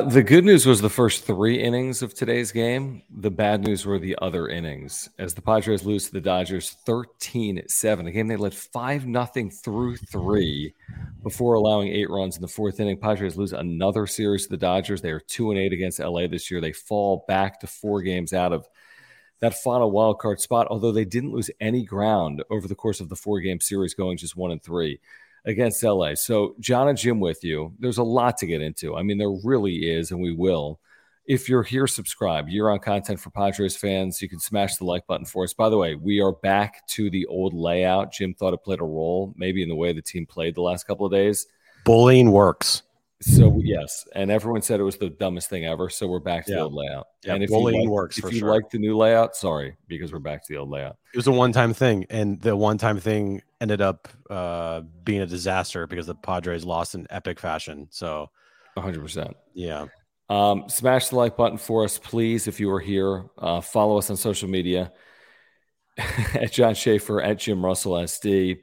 Uh, the good news was the first three innings of today's game. The bad news were the other innings as the Padres lose to the Dodgers 13 7. A game they led 5 nothing through three before allowing eight runs in the fourth inning. Padres lose another series to the Dodgers. They are 2 and 8 against LA this year. They fall back to four games out of that final wild card spot, although they didn't lose any ground over the course of the four game series, going just one and three against LA. So, John and Jim with you. There's a lot to get into. I mean, there really is, and we will. If you're here, subscribe. You're on content for Padres fans. You can smash the like button for us. By the way, we are back to the old layout. Jim thought it played a role, maybe in the way the team played the last couple of days. Bullying works. So yes, and everyone said it was the dumbest thing ever. So we're back to Yeah. the old layout. Yeah, and if you like, works if you sure. like the new layout, sorry, because we're back to the old layout. It was a one time thing, and the one time thing ended up uh, being a disaster because the Padres lost in epic fashion. So, 100. percent yeah, Um, smash the like button for us, please. If you are here, uh, follow us on social media at John Schaefer at Jim Russell SD.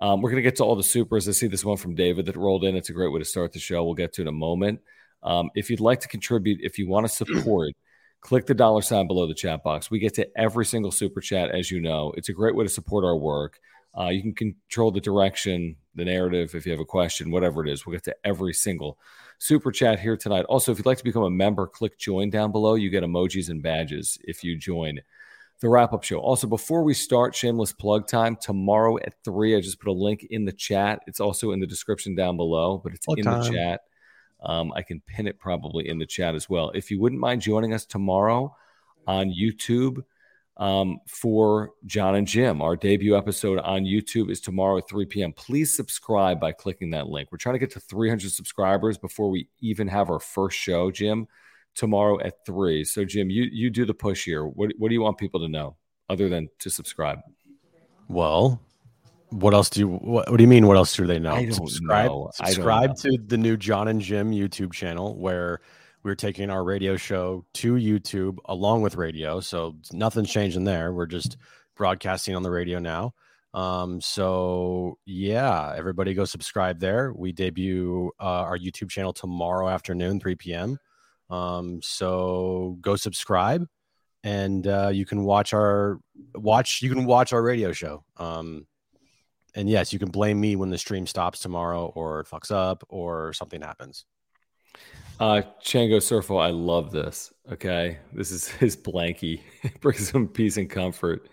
Um, we're going to get to all the supers. I see this one from David that rolled in. It's a great way to start the show. We'll get to it in a moment. Um, if you'd like to contribute, if you want to support, click the dollar sign below the chat box. We get to every single super chat, as you know. It's a great way to support our work. Uh, you can control the direction, the narrative. If you have a question, whatever it is, we'll get to every single super chat here tonight. Also, if you'd like to become a member, click join down below. You get emojis and badges if you join the wrap up show. Also, before we start, shameless plug time tomorrow at three. I just put a link in the chat. It's also in the description down below, but it's Plug in time. the chat. Um, I can pin it probably in the chat as well. If you wouldn't mind joining us tomorrow on YouTube um, for John and Jim, our debut episode on YouTube is tomorrow at 3 p.m. Please subscribe by clicking that link. We're trying to get to 300 subscribers before we even have our first show, Jim, tomorrow at 3. So, Jim, you, you do the push here. What, what do you want people to know other than to subscribe? Well, what else do you? What, what do you mean? What else do they know? I don't subscribe. know. I don't Subscribe know. to the new John and Jim YouTube channel where we're taking our radio show to YouTube along with radio. So nothing's changing there. We're just broadcasting on the radio now. Um, so yeah, everybody go subscribe there. We debut uh, our YouTube channel tomorrow afternoon, 3 p.m. Um, so go subscribe and uh, you can watch our watch you can watch our radio show. Um, and yes, you can blame me when the stream stops tomorrow or it fucks up or something happens. Uh, Chango Surfo, I love this. Okay. This is his blankie. It brings some peace and comfort.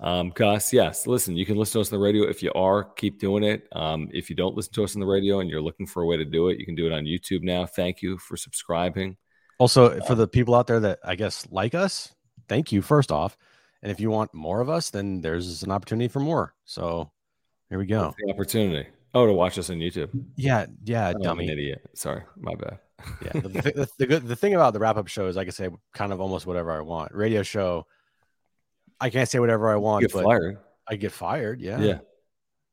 Um, Gus, yes, listen, you can listen to us on the radio. If you are, keep doing it. Um, if you don't listen to us on the radio and you're looking for a way to do it, you can do it on YouTube now. Thank you for subscribing. Also, for the people out there that I guess like us, thank you first off. And if you want more of us, then there's an opportunity for more. So here we go. The opportunity. Oh, to watch us on YouTube. Yeah, yeah, oh, I'm an dummy. idiot. Sorry, my bad. Yeah. The, the, the, good, the thing about the wrap up show is I can say kind of almost whatever I want. Radio show, I can't say whatever I want, Get but fired. I get fired. Yeah. Yeah.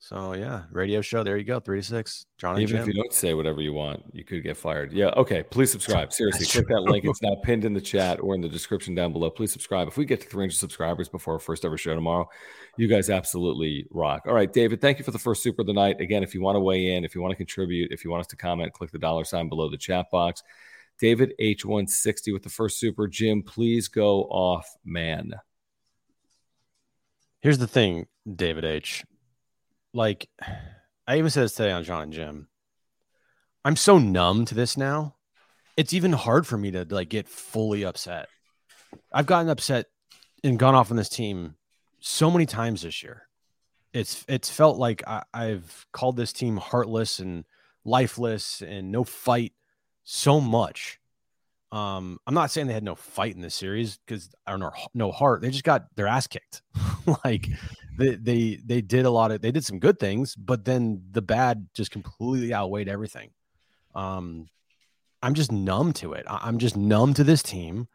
So yeah, radio show. There you go. Three to six. John and Even if you don't say whatever you want, you could get fired. Yeah. Okay. Please subscribe. Seriously, click that link. It's now pinned in the chat or in the description down below. Please subscribe. If we get to 300 subscribers before our first ever show tomorrow, you guys absolutely rock. All right, David, thank you for the first super of the night. Again, if you want to weigh in, if you want to contribute, if you want us to comment, click the dollar sign below the chat box. David H160 with the first super. Jim, please go off, man. Here's the thing, David H. Like, I even said this today on John and Jim. I'm so numb to this now. It's even hard for me to like get fully upset. I've gotten upset and gone off on this team so many times this year. It's it's felt like I, I've called this team heartless and lifeless and no fight so much. Um, I'm not saying they had no fight in this series because I don't know no heart. They just got their ass kicked. like they they they did a lot of they did some good things, but then the bad just completely outweighed everything. Um, I'm just numb to it. I, am just numb to this team,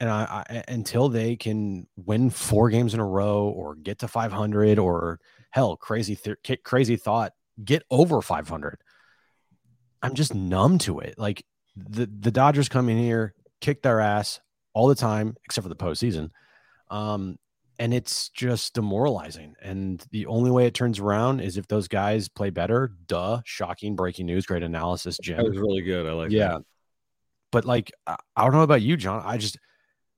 and I, I until they can win four games in a row or get to 500 or hell, crazy th- crazy thought, get over 500. I'm just numb to it. Like the the Dodgers come in here, kick their ass all the time, except for the postseason. Um, and it's just demoralizing. And the only way it turns around is if those guys play better. Duh. Shocking breaking news. Great analysis, Jim. That was really good. I like yeah. That. But like, I, don't know about you, John. I just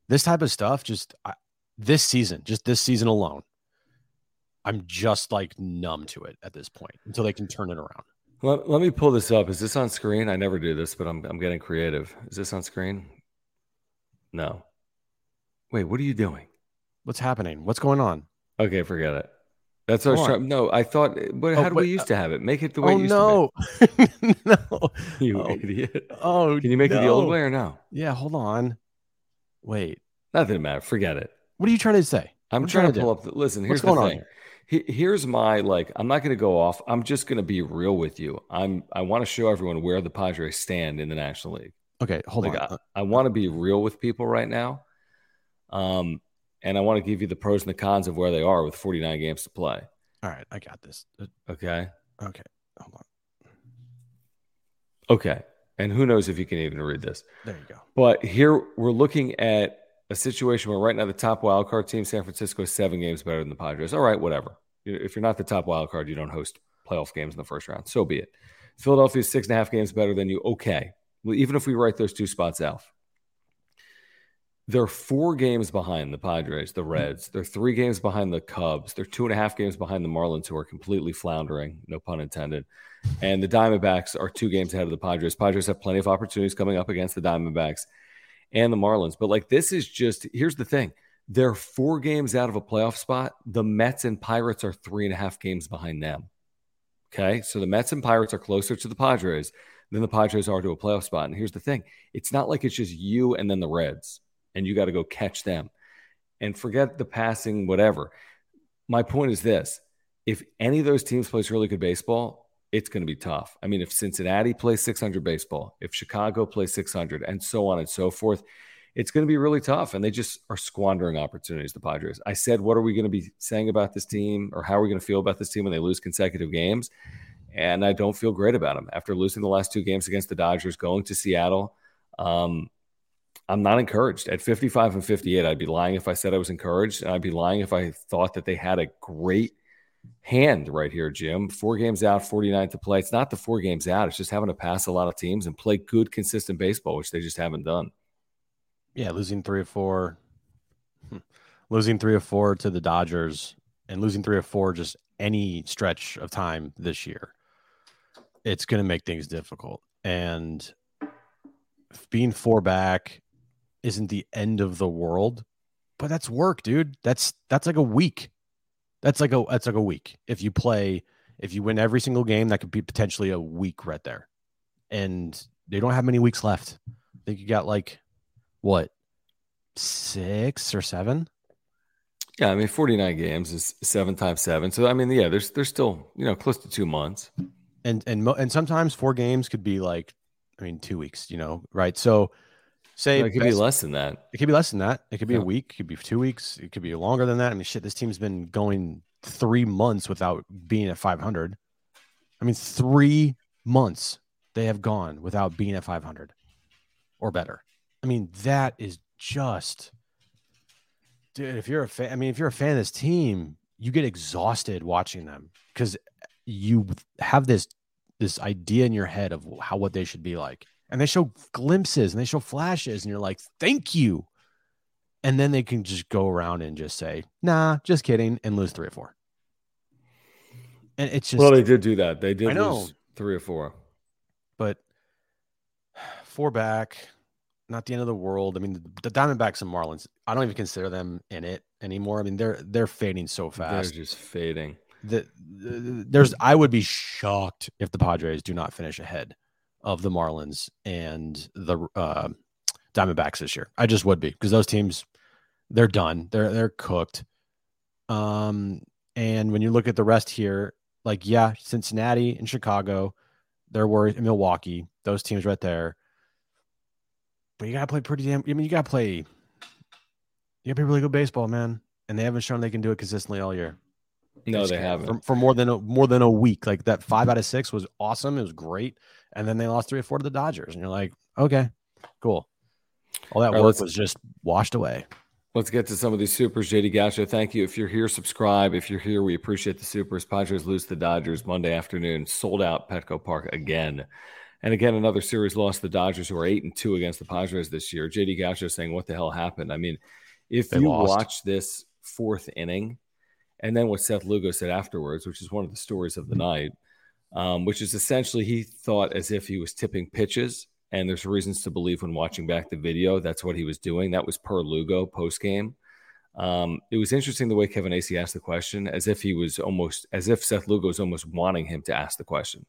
this type of stuff, just I, this season, just this season alone, I'm just like numb to it at this point until they can turn it around. Let, let me pull this up. Is this on screen? I never do this, but I'm I'm getting creative. Is this on screen? No. Wait, what are you doing? What's happening? What's going on? Okay, forget it. That's was trying. No, I thought, but oh, how do we used to have it? Make it the way oh, it used no. to no. You oh, idiot. Oh, Can you make no. it the old way or no? Yeah, hold on. Wait. Nothing matter. Forget it. What are you trying to say? I'm trying, trying, to pull do? up. The, listen, here's What's the thing here's my like i'm not going to go off i'm just going to be real with you i'm i want to show everyone where the padres stand in the national league okay hold like, on i, I want to be real with people right now um and i want to give you the pros and the cons of where they are with 49 games to play all right i got this uh, okay okay hold on okay and who knows if you can even read this there you go but here we're looking at a situation where right now the top wild card team, San Francisco, is seven games better than the Padres. All right, whatever. If you're not the top wild card, you don't host playoff games in the first round. So be it. Philadelphia is six and a half games better than you. Okay. Well, even if we write those two spots out, they're four games behind the Padres, the hmm. Reds. They're three games behind the Cubs. They're two and a half games behind the Marlins, who are completely floundering, no pun intended. And the Diamondbacks are two games ahead of the Padres. Padres have plenty of opportunities coming up against the Diamondbacks and the Marlins. But like this is just here's the thing. They're four games out of a playoff spot. The Mets and Pirates are three and a half games behind them. Okay. So the Mets and Pirates are closer to the Padres than the Padres are to a playoff spot. And here's the thing it's not like it's just you and then the Reds, and you got to go catch them. And forget the passing, whatever. My point is this if any of those teams plays really good baseball, it's going to be tough. I mean, if Cincinnati plays 600 baseball, if Chicago plays 600, and so on and so forth, it's going to be really tough. And they just are squandering opportunities, the Padres. I said, what are we going to be saying about this team, or how are we going to feel about this team when they lose consecutive games? And I don't feel great about them after losing the last two games against the Dodgers, going to Seattle. Um, I'm not encouraged at 55 and 58. I'd be lying if I said I was encouraged, and I'd be lying if I thought that they had a great hand right here, Jim. Four games out, 49 to play. It's not the four games out, it's just having to pass a lot of teams and play good, consistent baseball, which they just haven't done. Yeah, losing three or four, hmm, losing three or four to the Dodgers and losing three or four just any stretch of time this year. It's going to make things difficult. And being four back isn't the end of the world, but that's work, dude. That's that's like a week. That's like a that's like a week. If you play, if you win every single game, that could be potentially a week right there. And they don't have many weeks left. I think you got like what six or seven. Yeah, I mean, 49 games is seven times seven. So, I mean, yeah, there's there's still, you know, close to two months. And and and sometimes four games could be like, I mean, two weeks, you know, right? So say it could best, be less than that. It could be less than that. It could be yeah. a week. It could be two weeks. It could be longer than that. I mean, shit, this team's been going three months without being at 500. I mean, three months they have gone without being at 500 or better. I mean, that is just, dude. If you're a fan, I mean, if you're a fan of this team, you get exhausted watching them because you have this this idea in your head of how what they should be like and they show glimpses and they show flashes and you're like thank you and then they can just go around and just say, "Nah, just kidding," and lose three or four. And it's just well, they did do that. They did I know. lose three or four. but four back, not the end of the world. I mean, the, Diamondbacks and Marlins, I don't even consider them in it anymore. I mean, they're they're fading so fast They're just fading. The, the- there's I would be shocked if the Padres do not finish ahead of the Marlins and the uh, Diamondbacks this year. I just would be because those teams they're done. They're they're cooked. Um, and when you look at the rest here, like yeah, Cincinnati and Chicago, they're worried. And Milwaukee, those teams right there. But you gotta play pretty damn. I mean, you gotta play. You gotta play really good baseball, man. And they haven't shown they can do it consistently all year. No, they haven't. for, for more than a, more than a week. Like that five out of six was awesome. It was great, and then they lost three or four to the Dodgers, and you're like, okay, cool. All that All work was just washed away. Let's get to some of these supers. JD Gacho, thank you. If you're here, subscribe. If you're here, we appreciate the supers. Padres lose the Dodgers Monday afternoon, sold out Petco Park again. And again, another series lost the Dodgers, who are eight and two against the Padres this year. JD Gacho saying, "What the hell happened?" I mean, if They you lost. watch this fourth inning, and then what Seth Lugo said afterwards, which is one of the stories of the mm-hmm. night, um, which is essentially he thought as if he was tipping pitches. And there's reasons to believe when watching back the video, that's what he was doing. That was per Lugo post game. Um, it was interesting the way Kevin Acee asked the question, as if he was almost, as if Seth Lugo was almost wanting him to ask the question.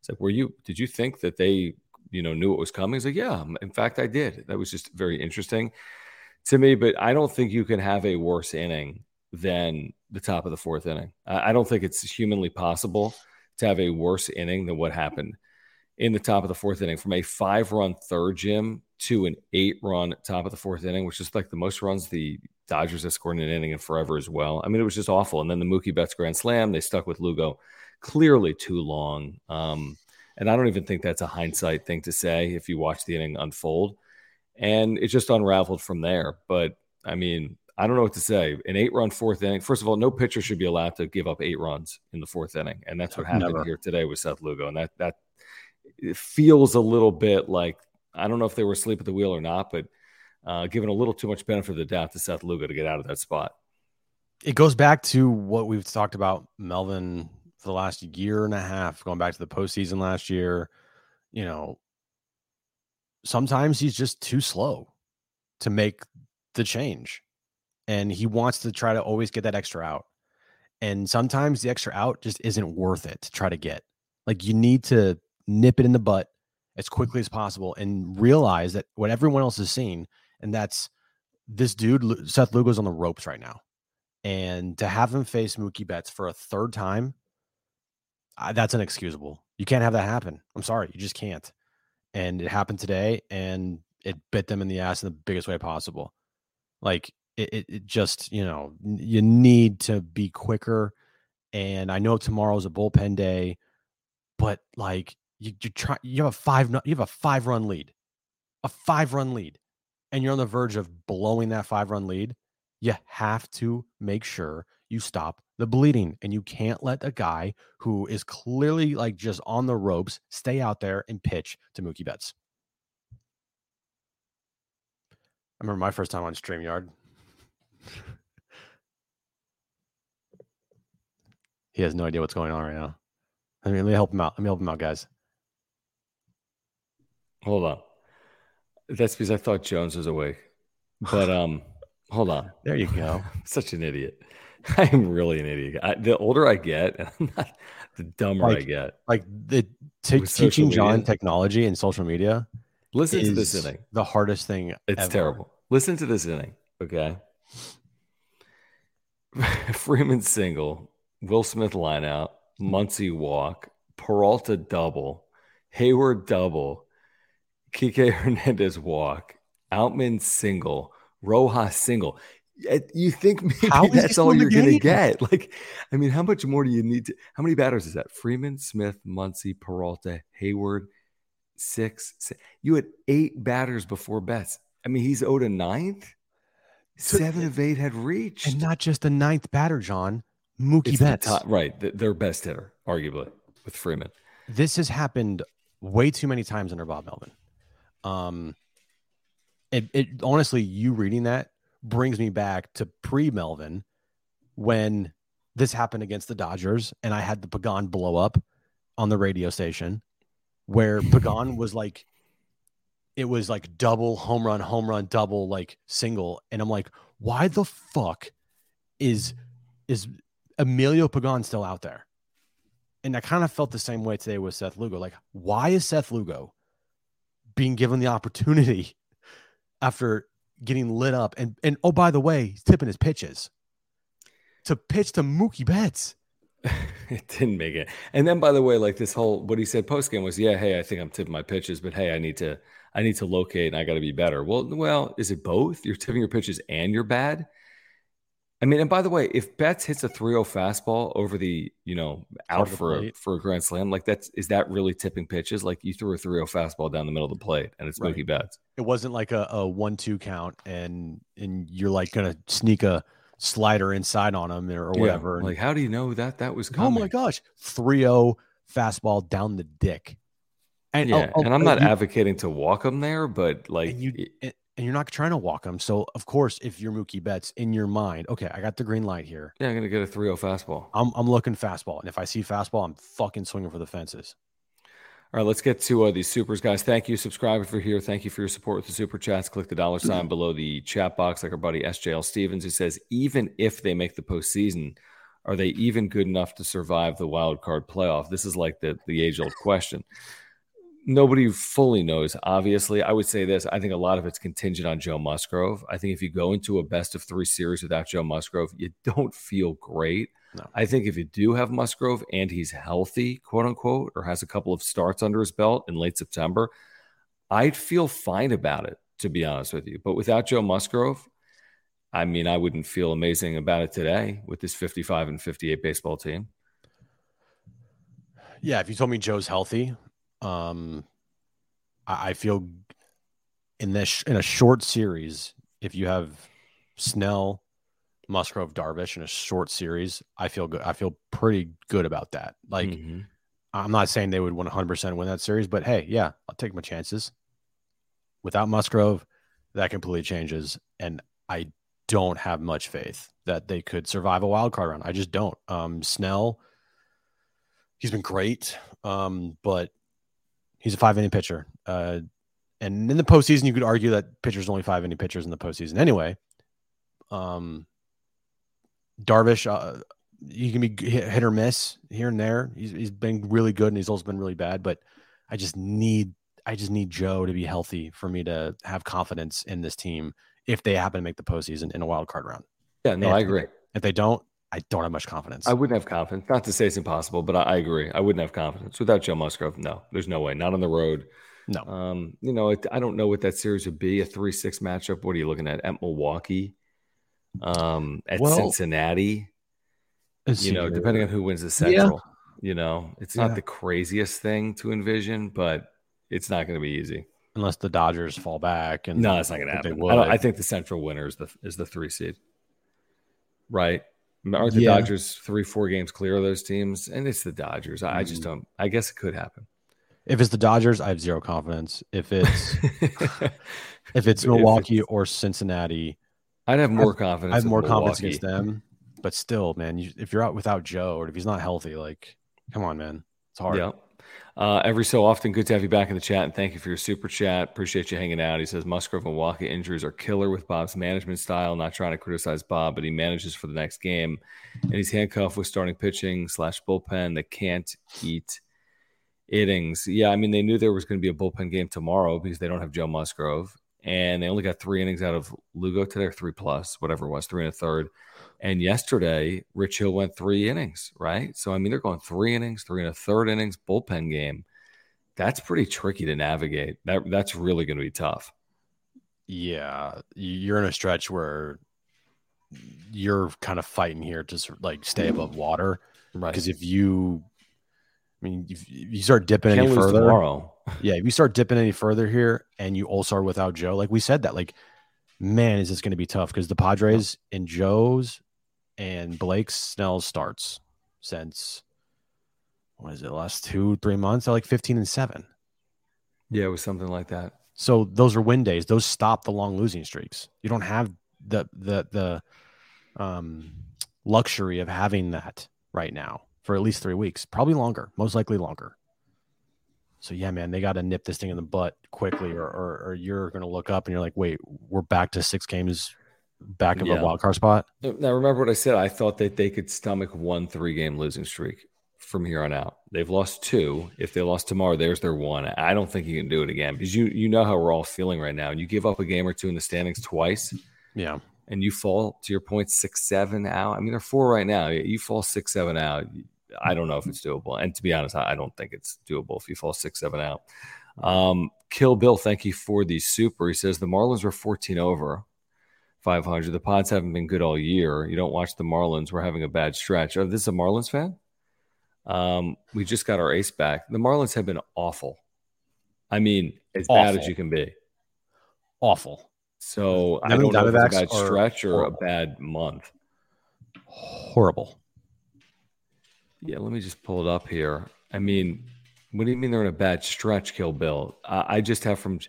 It's like, were you, did you think that they, you know, knew it was coming? He's like, yeah, in fact, I did. That was just very interesting to me, but I don't think you can have a worse inning than the top of the fourth inning. I I don't think it's humanly possible to have a worse inning than what happened in the top of the fourth inning from a five run third, Jim, to an eight run top of the fourth inning, which is like the most runs the Dodgers have scored in an inning in forever as well. I mean, it was just awful. And then the Mookie Betts grand slam, they stuck with Lugo clearly too long. Um, and I don't even think that's a hindsight thing to say if you watch the inning unfold. And it just unraveled from there. But I mean, I don't know what to say. An eight run fourth inning, first of all, no pitcher should be allowed to give up eight runs in the fourth inning. And that's what happened Never. here today with Seth Lugo. And that, that, it feels a little bit like I don't know if they were asleep at the wheel or not, but uh, giving a little too much benefit of the doubt to Seth Lugo to get out of that spot. It goes back to what we've talked about Melvin for the last year and a half, going back to the postseason last year. You know, sometimes he's just too slow to make the change. And he wants to try to always get that extra out. And sometimes the extra out just isn't worth it to try to get. Like you need to nip it in the butt as quickly as possible and realize that what everyone else is seeing, and that's this dude, Seth Lugo's on the ropes right now. And to have him face Mookie Betts for a third time, I, that's inexcusable. You can't have that happen. I'm sorry, you just can't. And it happened today, and it bit them in the ass in the biggest way possible. Like it, it, it just, you know, you need to be quicker. And I know tomorrow's a bullpen day, but like you, you try, you have a five, you have a five run lead, a five run lead, and you're on the verge of blowing that five run lead. You have to make sure you stop the bleeding, and you can't let a guy who is clearly like just on the ropes stay out there and pitch to Mookie Betts. I remember my first time on StreamYard. He has no idea what's going on right now. I mean, let me help him out. Let me help him out, guys. Hold on. That's because I thought Jones was awake. But um, hold on. There you go. Such an idiot. I'm really an idiot. I, the older I get, the dumber I Like, get. Like the t- teaching John technology and social media Listen to this inning. the hardest thing. It's ever. terrible. Listen to this inning, okay? Freeman single, Will Smith line out, Muncy walk, Peralta double, Heyward double, Kike Hernandez walk, Outman single, Rojas single. Eh, you think maybe How that's all you're going to get? Like, I mean, how much more do you need to? How many batters is that? Freeman, Smith, Muncy, Peralta, Heyward, six. se- You had eight batters before Betts. I mean, he's owed a ninth. So- Seven of eight had reached. And not just the ninth batter, John. Mookie It's the Betts. top- right, th- their best hitter, arguably, with Freeman. this has happened way too many times under Bob Melvin. Um, it, it honestly, you reading that brings me back to pre Melvin when this happened against the Dodgers and I had the Pagan blow up on the radio station where Pagan was like, it was like double home run, home run, double, like single. And I'm like, why the fuck is is Emilio Pagan still out there? And I kind of felt the same way today with Seth Lugo. Like, why is Seth Lugo being given the opportunity after getting lit up? And and oh, by the way, he's tipping his pitches to pitch to Mookie Betts. it didn't make it. And then, by the way, like this whole what he said post game was, yeah, hey, I think I'm tipping my pitches, but hey, I need to I need to locate and I got to be better. Well, well, is it both? You're tipping your pitches and you're bad. I mean, and by the way, if Betts hits a 3-0 fastball over the, you know, out for a, for a grand slam, like that's is that really tipping pitches? Like you threw a 3-0 fastball down the middle of the plate and it's right. Mookie Betts. It wasn't like a, a one-two count and and you're like gonna sneak a slider inside on him or, whatever. Yeah, like, how do you know that that was coming? Oh my gosh, 3-0 fastball down the dick. And, oh, yeah, oh, oh, and I'm oh, not you, advocating to walk him there, but like and you and you're not trying to walk him. So of course, if you're Mookie Betts in your mind, okay, I got the green light here. Yeah, I'm gonna get a 3-0 fastball. I'm I'm looking fastball, and if I see fastball, I'm fucking swinging for the fences. All right, let's get to uh, these supers, guys. Thank you, subscribe if you're here. Thank you for your support with the super chats. Click the dollar sign mm-hmm. below the chat box, like our buddy SJL Stevens, who says, even if they make the postseason, are they even good enough to survive the wild card playoff? This is like the the age old question. Nobody fully knows. Obviously, I would say this. I think a lot of it's contingent on Joe Musgrove. I think if you go into a best of three series without Joe Musgrove, you don't feel great. No. I think if you do have Musgrove and he's healthy, quote unquote, or has a couple of starts under his belt in late September, I'd feel fine about it, to be honest with you. But without Joe Musgrove, I mean, I wouldn't feel amazing about it today with this 55 and 58 baseball team. Yeah, if you told me Joe's healthy, um, I, I feel in this in a short series, if you have Snell, Musgrove Darvish in a short series, I feel good. I feel pretty good about that. Like, mm-hmm. I'm not saying they would 100% win that series, but hey, yeah, I'll take my chances. Without Musgrove, that completely changes. And I don't have much faith that they could survive a wild card round. I just don't. Um, Snell, he's been great, um, but he's a five inning pitcher. Uh, and in the postseason, you could argue that pitchers only five inning pitchers in the postseason anyway. Um, Darvish, uh, he can be hit, or miss here and there. He's, he's been really good and he's also been really bad. But I just need I just need Joe to be healthy for me to have confidence in this team if they happen to make the postseason in a wild card round. Yeah, no, and I agree. If they don't, I don't have much confidence. I wouldn't have confidence. Not to say it's impossible, but I, I agree. I wouldn't have confidence without Joe Musgrove. No, there's no way. Not on the road. No. Um, you know, it, I don't know what that series would be. A three-six matchup. What are you looking at? At Milwaukee um, at well, Cincinnati. You know, depending on who wins the Central, yeah. you know, it's not yeah. the craziest thing to envision, but it's not going to be easy unless the Dodgers fall back. And no, it's not going to happen. I, I, think the Central winner is the is the three seed, right? Aren't the yeah. Dodgers three four games clear of those teams? And it's the Dodgers. I, mm. I just mm. don't. I guess it could happen. If it's the Dodgers, I have zero confidence. If it's if it's Milwaukee if it's, or Cincinnati, I'd have more confidence. I have more confidence against them, but still, man, you, if you're out without Joe or if he's not healthy, like, come on, man, it's hard. Yeah. Uh, every so often, good to have you back in the chat, and thank you for your super chat. Appreciate you hanging out. He says Musgrove and Wacha injuries are killer with Bob's management style. Not trying to criticize Bob, but he manages for the next game, and he's handcuffed with starting pitching slash bullpen that can't eat innings. Yeah, I mean they knew there was going to be a bullpen game tomorrow because they don't have Joe Musgrove, and they only got three innings out of Lugo today, or three plus, whatever it was, three and a third. And yesterday, Rich Hill went three innings, right? So, I mean, they're going three innings, three and a third innings, bullpen game. That's pretty tricky to navigate. That That's really going to be tough. Yeah. You're in a stretch where you're kind of fighting here to like stay above water. Right. Because if you I mean, if you start dipping Can't any further, tomorrow. Yeah, if you start dipping any further here, and you also are without Joe, like we said that, like, man, is this going to be tough because the Padres and Joe's and Blake Snell starts since what is it, last two three months? They're like fifteen and seven. Yeah, it was something like that. So those are win days. Those stop the long losing streaks. You don't have the the the um luxury of having that right now for at least three weeks, probably longer, most likely longer. So yeah, man, they got to nip this thing in the butt quickly, or or, or you're going to look up and you're like, wait, we're back to six games back of Yeah. a wild card spot. Now, remember what I said? I thought that they could stomach one three game losing streak from here on out. They've lost two. If they lost tomorrow, there's their one. I don't think you can do it again because you you know how we're all feeling right now. And you give up a game or two in the standings twice, Yeah, and you fall to your point six seven out. I mean, they're four right now. You fall six seven out. I don't know if it's doable. And to be honest, I don't think it's doable if you fall six seven out. Um, Kill Bill, thank you for the super. He says the Marlins were 14 over 500. The Pods haven't been good all year. You don't watch the Marlins. We're having a bad stretch. Oh, this is a Marlins fan? Um, we just got our ace back. The Marlins have been awful. I mean, as bad as you can be. awful, So I don't know if it's a bad stretch or a bad month. horrible. Yeah, let me just pull it up here. I mean, what do you mean they're in a bad stretch, Kill Bill? I, I just have from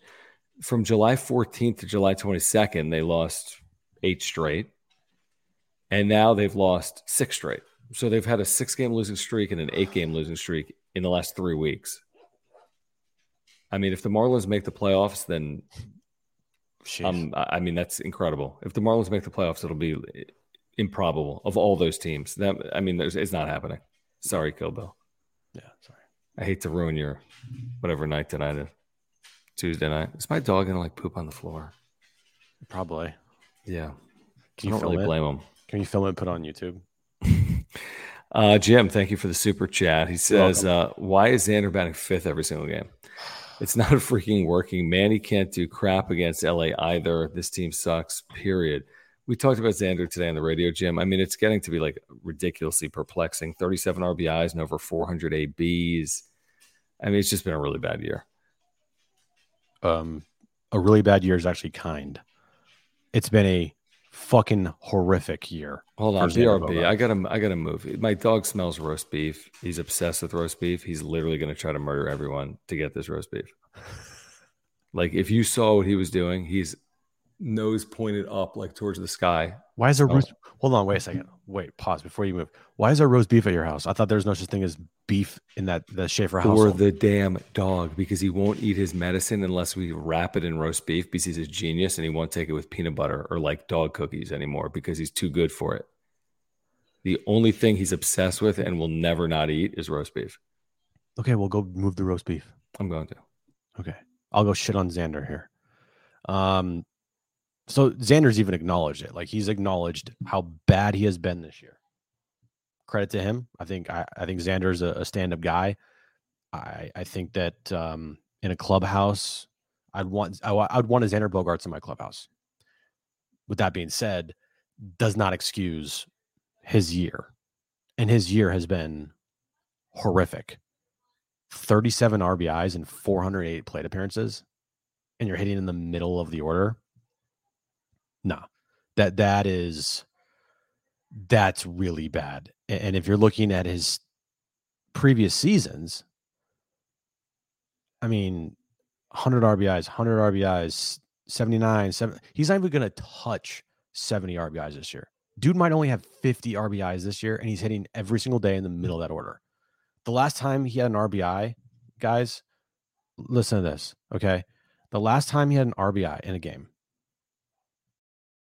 from July 14th to July 22nd, they lost eight straight, and now they've lost six straight. So they've had a six game losing streak and an eight game losing streak in the last three weeks. I mean, if the Marlins make the playoffs, then um, I I mean that's incredible. If the Marlins make the playoffs, it'll be improbable of all those teams. That I mean, there's, it's not happening. Sorry, Kill Bill. yeah, sorry. I hate to ruin your whatever night tonight is. Tuesday night. Is my dog gonna like poop on the floor? Probably. Yeah. Can I you don't film really it? blame him. Can you film it and put it on YouTube? Uh, Jim, thank you for the super chat. He says, uh, "Why is Xander batting fifth every single game? It's not freaking working. Manny can't do crap against LA either. This team sucks. Period." We talked about Xander today on the radio, Jim. I mean, it's getting to be like ridiculously perplexing. Thirty-seven RBIs and over four hundred ABs. I mean, it's just been a really bad year. Um, a really bad year is actually kind. It's been a fucking horrific year. Hold on, BRB. I gotta, I gotta move. My dog smells roast beef. He's obsessed with roast beef. He's literally gonna try to murder everyone to get this roast beef. Like if you saw what he was doing, he's nose pointed up like towards the sky. Why is there Oh. roast? Hold on, wait a second. Wait, pause before you move. Why is there roast beef at your house? I thought there was no such thing as beef in that the Schaefer For household. the damn dog because he won't eat his medicine unless we wrap it in roast beef because he's a genius and he won't take it with peanut butter or like dog cookies anymore because he's too good for it. The only thing he's obsessed with and will never not eat is roast beef. okay, we'll go move the roast beef. I'm going to. Okay, I'll go shit on Xander here. Um, so Xander's even acknowledged it. Like he's acknowledged how bad he has been this year. Credit to him. I think I, I think Xander's a, a stand-up guy. I I think that um, in a clubhouse, I'd want I, I'd want a Xander Bogaerts in my clubhouse. With that being said, does not excuse his year, and his year has been horrific. 37 RBIs and 408 plate appearances, and you're hitting in the middle of the order. No, that that is that's really bad. And if you're looking at his previous seasons, I mean, 100 RBIs, 100 RBIs, 79, 7. He's not even going to touch 70 RBIs this year. Dude might only have 50 RBIs this year, and he's hitting every single day in the middle of that order. The last time he had an RBI, guys, listen to this, okay? The last time he had an RBI in a game,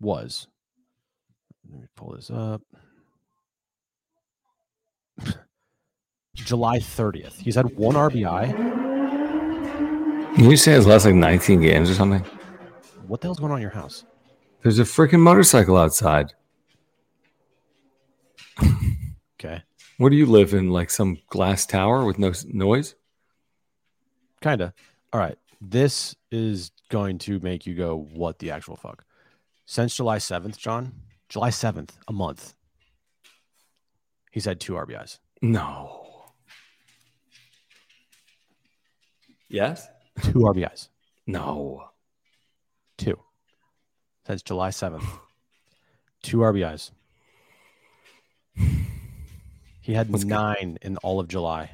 Was. Let me pull this up. July 30th. He's had one RBI. Can you say his last like 19 games or something? What the hell's going on in your house? There's a freaking motorcycle outside. Okay. Where do you live in? Like some glass tower with no noise? Kind of. All right. This is going to make you go, what the actual fuck? Since July 7th, John, July 7th, a month, he's had two RBIs. No. Yes? Two RBIs. No. Two. Since July 7th. Two RBIs. He had Let's go. nine in all of July.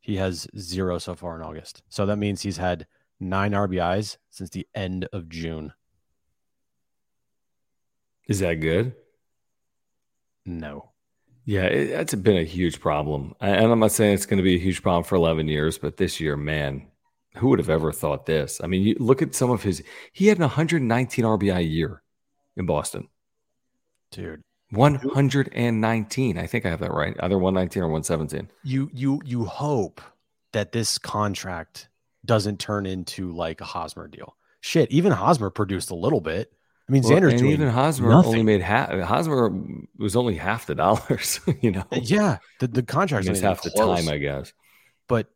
He has zero so far in August. So that means he's had nine RBIs since the end of June. Is that good? No. Yeah, it, that's been a huge problem. And I'm not saying it's going to be a huge problem for 11 years, but this year, man, who would have ever thought this? I mean, you look at some of his, he had an 119 RBI year in Boston. Dude. 119. I think I have that right. Either 119 or 117. You you you hope that this contract doesn't turn into like a Hosmer deal. Shit, even Hosmer produced a little bit. I mean, Well, Xander's and even Hosmer nothing. only made half. Hosmer was only half the dollars, you know? Uh, yeah, the, the I contract's mean, not half the close. time, I guess. But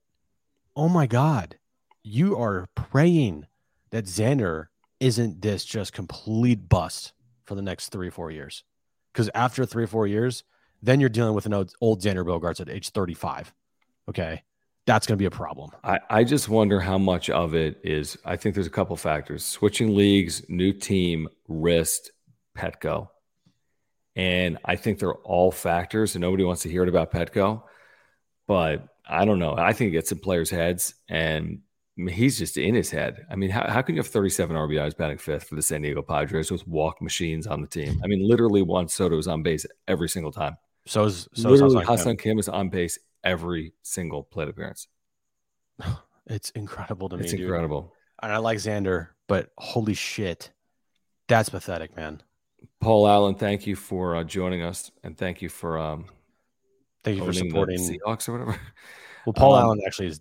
oh my god, you are praying that Xander isn't this just complete bust for the next three four years. Because after three or four years, then you're dealing with an old, old Xander Bogaerts at age 35. Okay, that's going to be a problem. I, I just wonder how much of it is. I think there's a couple factors: switching leagues, new team, wrist, Petco, and I think they're all factors. And nobody wants to hear it about Petco, but I don't know. I think it gets in players' heads, and he's just in his head. I mean, how, how can you have 37 RBIs batting fifth for the San Diego Padres with walk machines on the team? I mean, literally, Juan Soto is on base every single time. So is so is literally, Ha-Seong Kim. Ha-Seong Kim is on base every single plate appearance. It's incredible to me, It's dude. incredible. And I like Xander, but holy shit, that's pathetic, man. Paul Allen, thank you for uh, joining us, and thank you for um, Thank you for supporting. Seahawks or whatever. Well, Paul Um, Allen actually is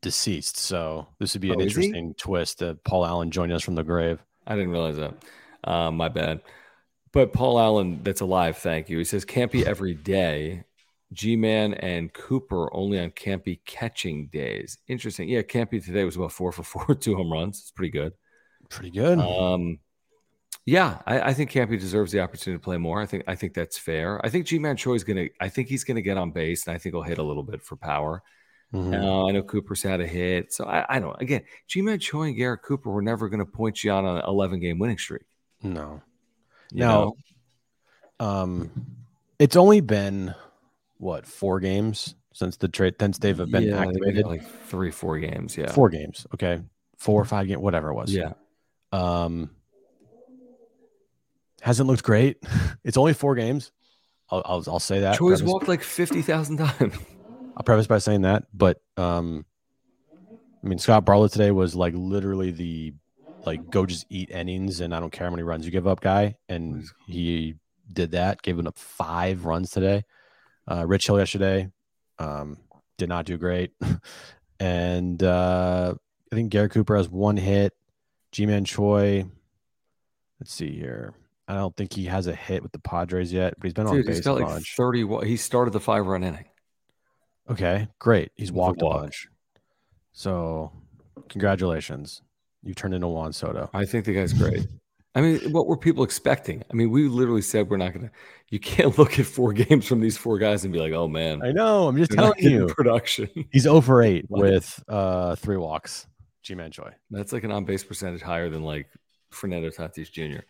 deceased, so this would be an Oh, interesting twist that Paul Allen joined us from the grave. I didn't realize that. Um, my bad. But Paul Allen, that's alive. Thank you. He says can't be every day. Ji-Man and Cooper only on Campy catching days. Interesting. Yeah, Campy today was about four for four, two home runs. It's pretty good. Pretty good. Um, yeah, I, I think Campy deserves the opportunity to play more. I think I think that's fair. I think Ji-Man Choi is gonna. I think he's gonna get on base, and I think he'll hit a little bit for power. Mhm. Uh, I know Cooper's had a hit, so I, I don't. Again, Ji-Man Choi and Garrett Cooper were never going to point you on an 11 game winning streak. no, you no. know? Um, it's only been what four games since the trade since they've been Yeah, I think we activated. like three, four games. Yeah, Four games, okay, four or five games, whatever it was. Yeah, Um, hasn't looked great. It's only four games. I'll I'll, I'll say that. Choi's walked like 50,000 times. I'll preface by saying that, but um, I mean Scott Barlow today was like literally the like go just eat innings and I don't care how many runs you give up guy, and he did that, giving up five runs today. Uh, Rich Hill yesterday um, did not do great, and uh, I think Gary Cooper has one hit. Ji-Man Choi, let's see here. I don't think he has a hit with the Padres yet, but he's been on Dude, base he's got like 30. wa- He started the five run inning. Okay, great. He's a walked a bunch. So, congratulations. You turned into Juan Soto. I think the guy's great. I mean, what were people expecting? I mean, we literally said we're not going to. You can't look at four games from these four guys and be like, "Oh man, I know. I'm just telling you. production." He's over 8 with uh three walks. Ji-Man Choi. That's like an on base percentage higher than like Fernando Tatis Jr.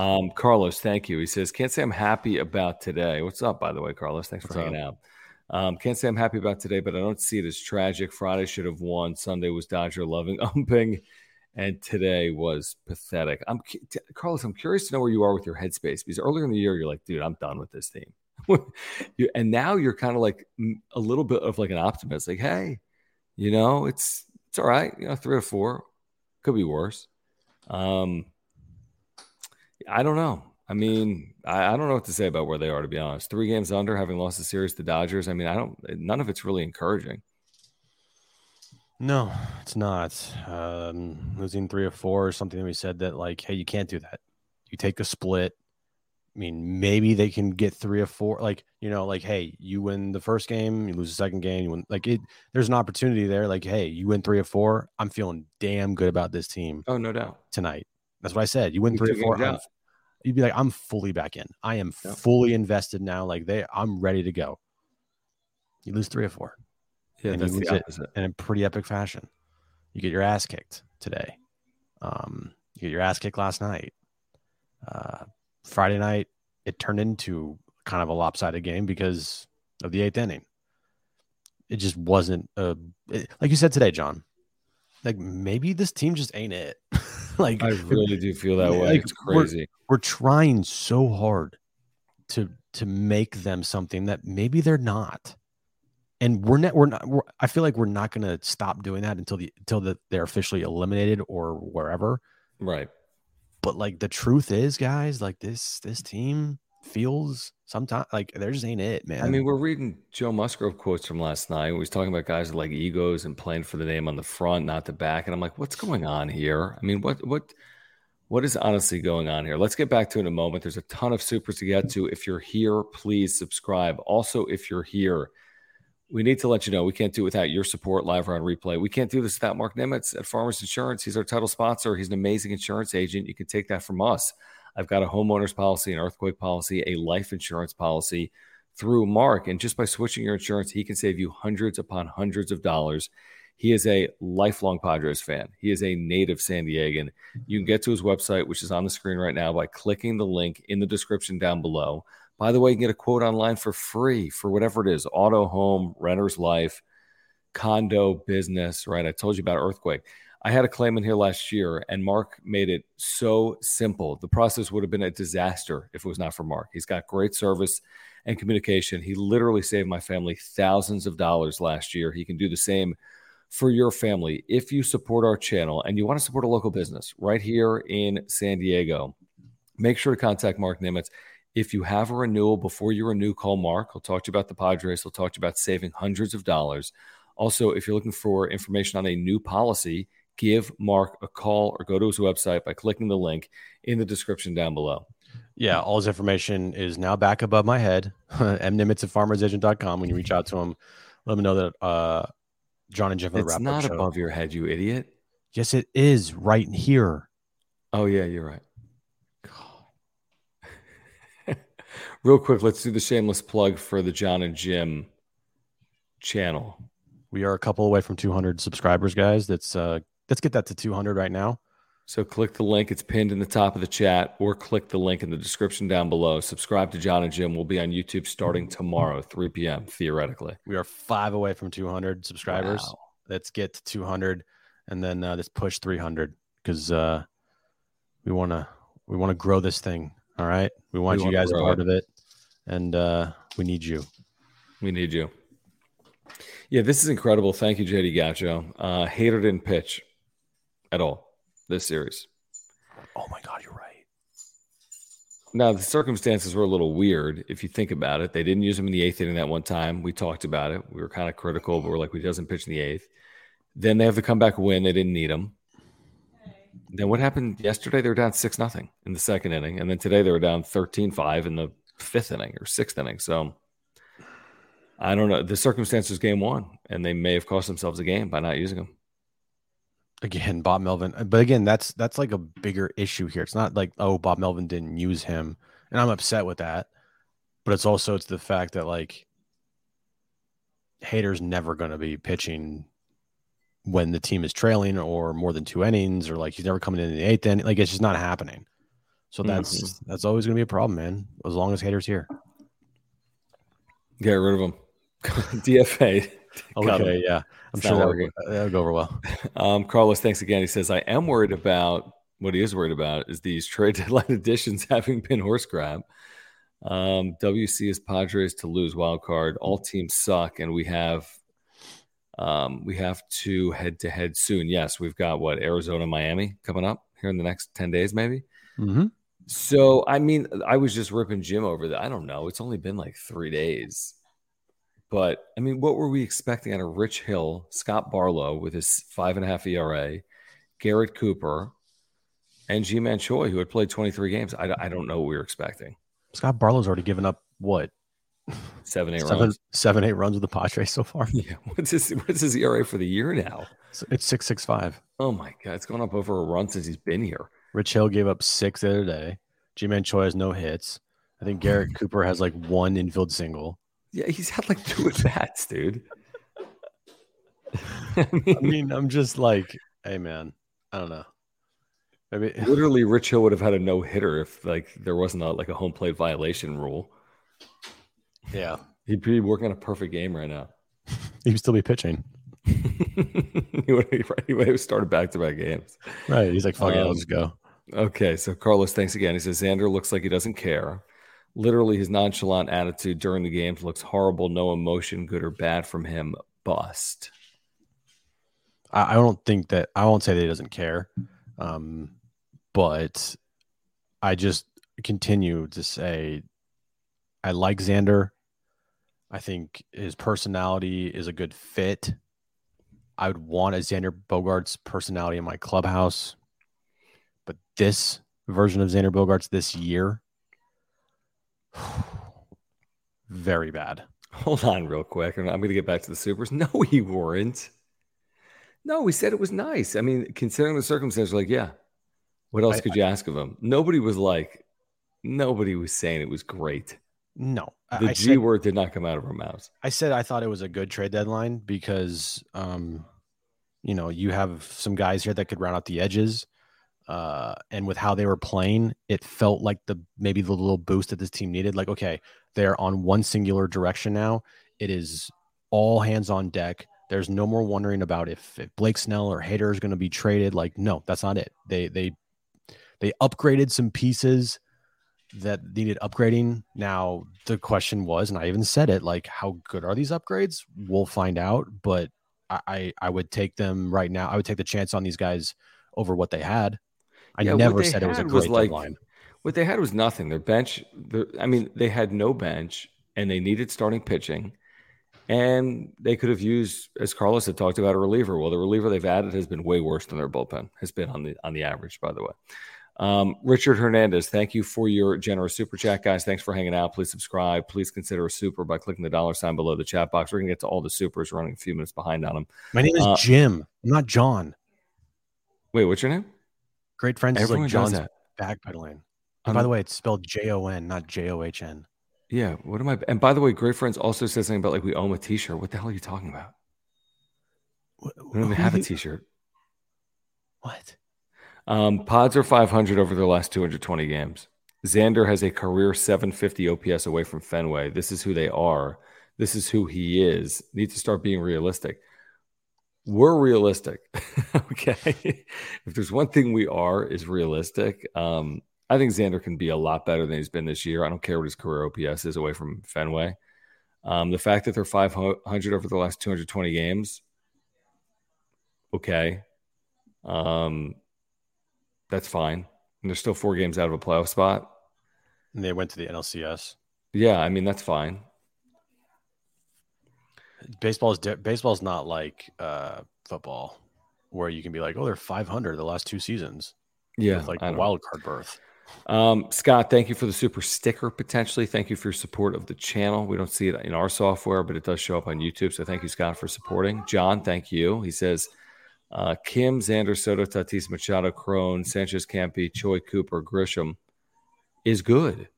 Um, Carlos, thank you. He says, Can't say I'm happy about today. What's up, by the way, Carlos? Thanks for What's hanging out. Um, can't say I'm happy about today, but I don't see it as tragic. Friday should have won. Sunday was Dodger loving umping, and today was pathetic. I'm Carlos. I'm curious to know where you are with your headspace because earlier in the year you're like, dude, I'm done with this team, you, and now you're kind of like mm, a little bit of like an optimist, like, hey, you know, it's it's all right. You know, three or four could be worse. Um, I don't know. I mean, I, I don't know what to say about where they are, to be honest. Three games under, having lost the series to Dodgers. I mean, I don't, none of it's really encouraging. No, it's not. Um, losing three or four is something that we said that like, hey, you can't do that. You take a split. I mean, maybe they can get three or four. Like, you know, like, hey, you win the first game, you lose the second game, you win. Like, it. There's an opportunity there. Like, hey, you win three or four. I'm feeling damn good about this team Oh, no doubt. tonight. That's what I said. You win You three or four. I'm- You'd be like, I'm fully back in. I am Yeah. fully invested now. Like they, I'm ready to go. You lose three or four, Yeah, and you lose it. in pretty epic fashion. You get your ass kicked today. Um, you get your ass kicked last night. Uh, Friday night, it turned into kind of a lopsided game because of the eighth inning. It just wasn't a it- like you said today, John. Like maybe this team just ain't it. like I really do feel that way. Like, it's we're- crazy. we're trying so hard to to make them something that maybe they're not and we're not we're not we're, i feel like we're not going to stop doing that until the until the, they're officially eliminated or wherever Right. but like the truth is guys like this this team feels sometimes like there just ain't it man I mean, we're reading Joe Musgrove quotes from last night. We was talking about guys with like egos and playing for the name on the front, not the back. And I'm like, what's going on here? I mean, what what what is honestly going on here? Let's get back to it in a moment. There's a ton of supers to get to. If you're here, please subscribe. Also, if you're here, we need to let you know we can't do it without your support live or on replay. We can't do this without Marc Nimetz at Farmers Insurance. He's our title sponsor. He's an amazing insurance agent. You can take that from us. I've got a homeowner's policy, an earthquake policy, a life insurance policy through Marc. And just by switching your insurance, he can save you hundreds upon hundreds of dollars. He is a lifelong Padres fan. He is a native San Diegan. You can get to his website, which is on the screen right now, by clicking the link in the description down below. By the way, you can get a quote online for free for whatever it is auto, home, renter's life, condo, business, right? I told you about earthquake. I had a claim in here last year, and Marc made it so simple. The process would have been a disaster if it was not for Marc. He's got great service and communication. He literally saved my family thousands of dollars last year. He can do the same for your family if you support our channel and you want to support a local business right here in San Diego. Make sure to contact Marc Nimetz. If you have a renewal before your renew, call Marc. He'll talk to you about the Padres. He'll talk to you about saving hundreds of dollars. Also, if you're looking for information on a new policy, give Marc a call or go to his website by clicking the link in the description down below. yeah all his information is now back above my head mnimetz at farmersagent.com when you reach out to him let him know that uh john and jeff are It's not show. above your head, you idiot. yes it is right here Oh, yeah, you're right. Real quick, let's do the shameless plug for the John and Jim channel. We are a couple away from 200 subscribers, guys. That's uh, let's get that to 200 right now. So click the link. It's pinned in the top of the chat, or click the link in the description down below. Subscribe to John and Jim. We'll be on YouTube starting tomorrow, 3 p.m. Theoretically. We are five away from 200 subscribers. Wow. Let's get to 200, and then uh, let's push 300 because uh, we want to we want to grow this thing. All right, we want We you guys a part it. of it, and uh, we need you. We need you. Yeah, this is incredible. Thank you, JD Gacho. Uh, Hader didn't pitch at all this series. Oh my God, you're right. Now, the circumstances were a little weird if you think about it. They didn't use him in the eighth inning that one time. We talked about it. We were kind of critical, but we're like, he doesn't pitch in the eighth. Then they have the comeback win. They didn't need him. Then what happened yesterday? They were down 6 nothing in the second inning. And then today they were down 13 5 in the fifth inning or sixth inning. So I don't know. The circumstances game one, and they may have cost themselves a game by not using him. Again, Bob Melvin, but again, that's that's like a bigger issue here. It's not like oh, Bob Melvin didn't use him, and I'm upset with that. But it's also it's the fact that like Hader's never to be pitching when the team is trailing or more than two innings, or like he's never coming in, in the eighth inning. Like it's just not happening. So that's that's always going to be a problem, man. As long as Hader's here. Get rid of him. DFA. Okay, yeah, I'm It's sure that'll, that'll go over well. Um, Carlos, thanks again. He says, I am worried about what he is worried about is these trade deadline additions having been horse grab. Um, WC is Padres to lose wild card. All teams suck, and we have um, we have to head to head soon. Yes, we've got what Arizona, Miami coming up here in the next 10 days, maybe. Mm-hmm. So, I mean, I was just ripping Jim over that. I don't know. It's only been like three days. But I mean, what were we expecting out of Rich Hill, Scott Barlow with his five and a half ERA, Garrett Cooper, and Ji-Man Choi, who had played 23 games? I, I don't know what we were expecting. Scott Barlow's already given up what Seven, eight seven, runs. seven, eight runs with the Padres so far. Yeah. What's his, what's his ERA for the year now? It's six six five. Oh my God. It's gone up over a run since he's been here. Rich Hill gave up six the other day. Ji-Man Choi has no hits. I think Garrett Cooper has like one infield single. Yeah, he's had like two at bats, dude. I mean, I'm just like, hey man, I don't know. I mean, literally Rich Hill would have had a no hitter if like there wasn't a, like a home plate violation rule. Yeah, he'd be working on a perfect game right now. He would still be pitching. he would he would have started back to back games. Right. He's like, fuck um, it, just go. Okay, so Carlos, thanks again. He says Xander looks like he doesn't care. Literally, his nonchalant attitude during the games looks horrible. No emotion, good or bad, from him. Bust. I, don't think that I won't say that he doesn't care, um, but I just continue to say I like Xander. I think his personality is a good fit. I would want a Xander Bogaerts personality in my clubhouse. This version of Xander Bogaerts this year, very bad. Hold on, real quick. I'm going to get back to the Supers. No, he weren't. No, we said it was nice. I mean, considering the circumstances, like, yeah, what else I, could you I, ask of him? Nobody was like, nobody was saying it was great. No, the I G said, word did not come out of our mouths. I said I thought it was a good trade deadline because, um, you know, you have some guys here that could round out the edges, uh, and with how they were playing, it felt like the maybe the little boost that this team needed. Like, okay, they're on one singular direction now. It is all hands on deck. There's no more wondering about if, if Blake Snell or Hader is going to be traded. Like, no, that's not it. They they they upgraded some pieces that needed upgrading. Now the question was, and I even said it, like, how good are these upgrades? We'll find out. But I I would take them right now. I would take the chance on these guys over what they had. I yeah, never said it was a great was like, line. What they had was nothing. Their bench, their, I mean, they had no bench and they needed starting pitching. And they could have used, as Carlos had talked about, a reliever. Well, the reliever they've added has been way worse than their bullpen has been on the on the average, by the way. Um, Richard Hernandez, thank you for your generous super chat, guys. Thanks for hanging out. Please subscribe. Please consider a super by clicking the dollar sign below the chat box. We're gonna get to all the supers running a few minutes behind on them. My name is uh, Jim, I'm not John. Wait, what's your name? Great friends Everyone is like John's backpedaling. And by the way, it's spelled J O N, not J O H N. Yeah. What am I? And by the way, Great Friends also says something about like we own a T-shirt. What the hell are you talking about? What, we don't even have a T-shirt. What? Um, pods are 500 over their last 220 games. Xander has a career 750 OPS away from Fenway. This is who they are. This is who he is. Need to start being realistic. We're realistic. okay. if there's one thing we are, is realistic. Um, I think Xander can be a lot better than he's been this year. I don't care what his career OPS is away from Fenway. Um, the fact that they're 500 over the last 220 games, okay. Um, that's fine. And they're still four games out of a playoff spot. And they went to the NLCS. Yeah, I mean that's fine. Baseball is baseball's not like uh, football, where you can be like, oh, they're 500 the last two seasons. Yeah, like a wild card berth. Um, Scott, thank you for the super sticker potentially. Thank you for your support of the channel. We don't see it in our software, but it does show up on YouTube. So thank you, Scott, for supporting. John, thank you. He says, uh, Kim, Xander, Soto, Tatis, Machado, Cron, Sanchez, Campy, Choi, Cooper, Grisham is good.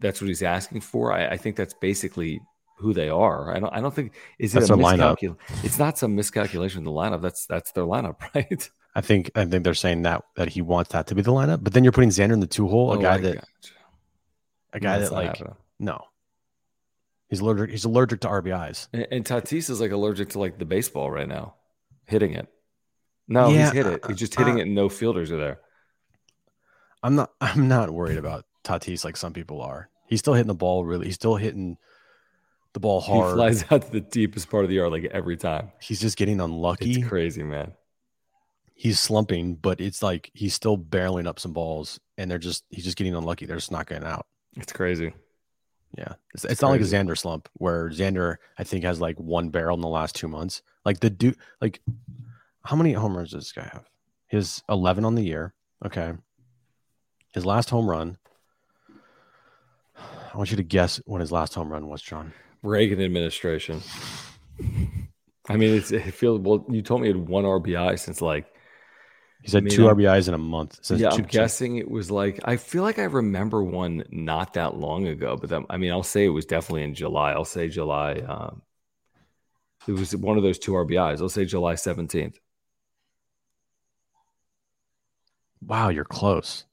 That's what he's asking for. I, I think that's basically who they are. I don't. I don't think is that's it a miscalculation? It's not some miscalculation in the lineup. That's that's their lineup, right? I think I think they're saying that that he wants that to be the lineup. But then you're putting Xander in the two hole, a oh, guy that a guy that's that like happening. no. He's allergic. He's allergic to RBIs. And, and Tatis is like allergic to like the baseball right now, hitting it. No, yeah, he's hit it. He's just hitting uh, it, and no fielders are there. I'm not. I'm not worried about Tatis like some people are. He's still hitting the ball really. He's still hitting the ball hard. He flies out to the deepest part of the yard like every time. He's just getting unlucky. It's crazy, man. He's slumping, but it's like he's still barreling up some balls, and they're just he's just getting unlucky. They're just not getting out. It's crazy. Yeah, it's, it's, it's not like a Xander slump where Xander I think has like one barrel in the last two months. Like the dude, like how many homers does this guy have? His 11 on the year. Okay. His last home run. I want you to guess when his last home run was, John. Reagan administration. I mean, it's it feels well. You told me it had one RBI since like He said I mean, two RBIs in a month. Since yeah, I'm guessing it was like I feel like I remember one not that long ago, but that, I mean, I'll say it was definitely in July. I'll say July. Um, it was one of those two RBIs. I'll say July 17th. Wow, you're close.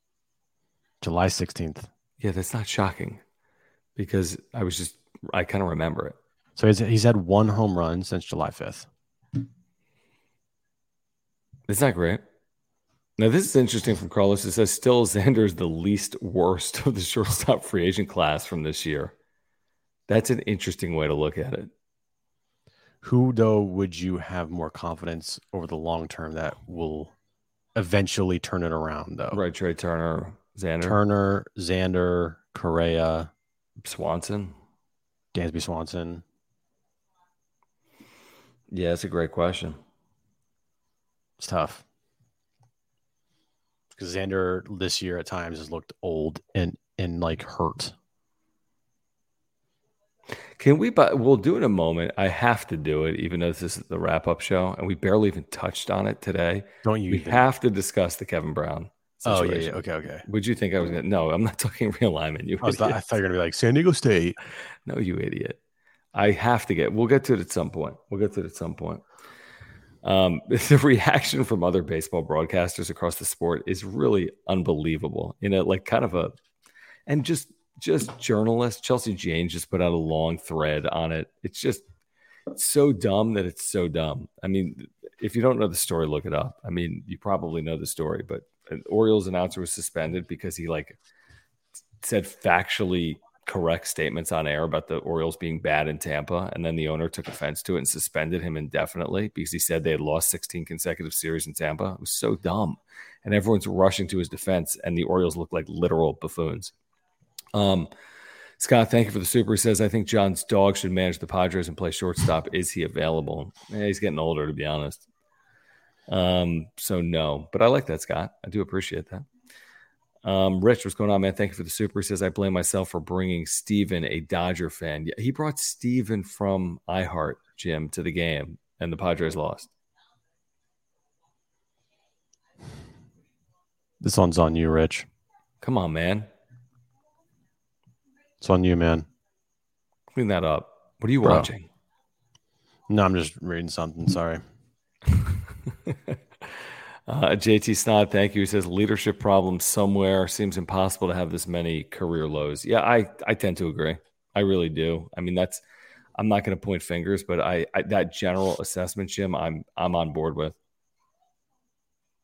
July 16th. Yeah, that's not shocking because I was just I kind of remember it. So he's, he's had one home run since July 5th. It's not great. Now this is interesting from Carlos. It says still Xander is the least worst of the shortstop free agent class from this year. That's an interesting way to look at it. Who, though, would you have more confidence over the long term that will eventually turn it around, though? Right, Trey Turner, Xander, Turner, Xander, Correa, Swanson. Dansby Swanson. Yeah, that's a great question. It's tough. Because Xander this year at times has looked old and, and like hurt. Can we? But we'll do it in a moment. I have to do it, even though this is the wrap up show, and we barely even touched on it today. Don't you We even- have to discuss the Kevin Brown. Oh, yeah, yeah. Okay, okay. Would you think I was gonna? No, I'm not talking realignment. You I, was, I thought you were going to be like San Diego State. No, you idiot. I have to get. We'll get to it at some point. We'll get to it at some point. Um, the reaction from other baseball broadcasters across the sport is really unbelievable. You know, like kind of a, and just just journalists. Chelsea Jane just put out a long thread on it. It's just so dumb that it's so dumb. I mean, if you don't know the story, look it up. I mean, you probably know the story, but an Orioles announcer was suspended because he like said factually correct statements on air about the Orioles being bad in Tampa, and then the owner took offense to it and suspended him indefinitely because he said they had lost 16 consecutive series in Tampa. It was so dumb, and everyone's rushing to his defense, and the Orioles look like literal buffoons. Um, Scott, thank you for the super. He says, I think John's dog should manage the Padres and play shortstop. Is he available? Yeah, he's getting older, to be honest. Um, so no, but I like that, Scott. I do appreciate that. Um, Rich, what's going on, man? Thank you for the super. He says, I blame myself for bringing Steven, a Dodger fan. Yeah, he brought Steven from iHeart, Jim, to the game, and the Padres lost. This one's on you, Rich. Come on, man. It's on you, man. Clean that up. What are you Bro. watching? No, I'm just reading something. Sorry. Uh, JT Snod, thank you. He says leadership problems somewhere. Seems impossible to have this many career lows. Yeah, I I tend to agree. I really do. I mean, that's I'm not going to point fingers, but I, I that general assessment, Jim, I'm I'm on board with.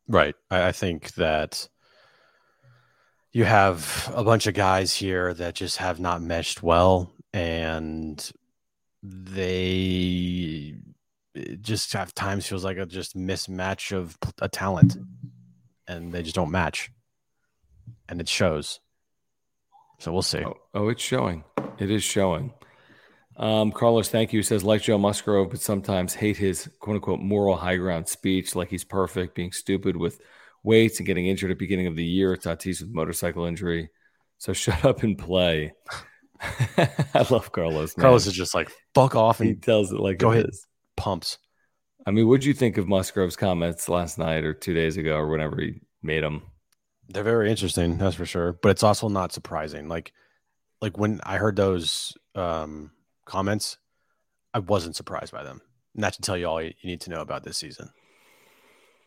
Right. I, I think that you have a bunch of guys here that just have not meshed well, and they just have times feels like a just mismatch of a talent, and they just don't match, and it shows. So we'll see. Oh, oh, it's showing. It is showing. Um, Carlos, thank you. Says, like Joe Musgrove, but sometimes hate his quote unquote moral high ground speech, like he's perfect, being stupid with weights and getting injured at the beginning of the year. Tatis with motorcycle injury. So shut up and play. I love Carlos. Man. Carlos is just like fuck off and he tells it like Go it ahead. is. Pumps. I mean, what'd you think of Musgrove's comments last night or two days ago or whenever he made them? They're very interesting, that's for sure. But it's also not surprising. Like, like when I heard those um, comments, I wasn't surprised by them. And that should tell you all you need to know about this season.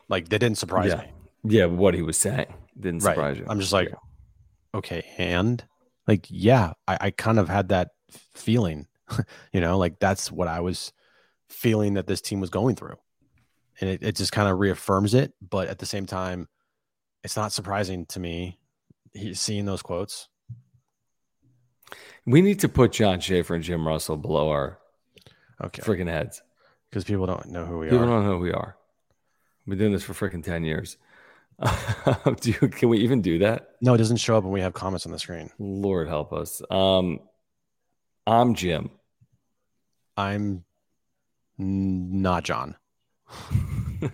Like, they didn't surprise Yeah. me. Yeah, what he was saying didn't Right. surprise you. I'm just like, Yeah. okay, and like, yeah, I, I kind of had that feeling, you know, like that's what I was feeling that this team was going through. And it, it just kind of reaffirms it. But at the same time, it's not surprising to me seeing those quotes. we need to put John Schaefer and Jim Russell below our Okay. freaking heads. Because people don't know who we People are. don't know who we are. We've been doing this for freaking 10 years. do you, can we even do that? No, it doesn't show up when we have comments on the screen. Lord help us. Um, I'm Jim. I'm not John.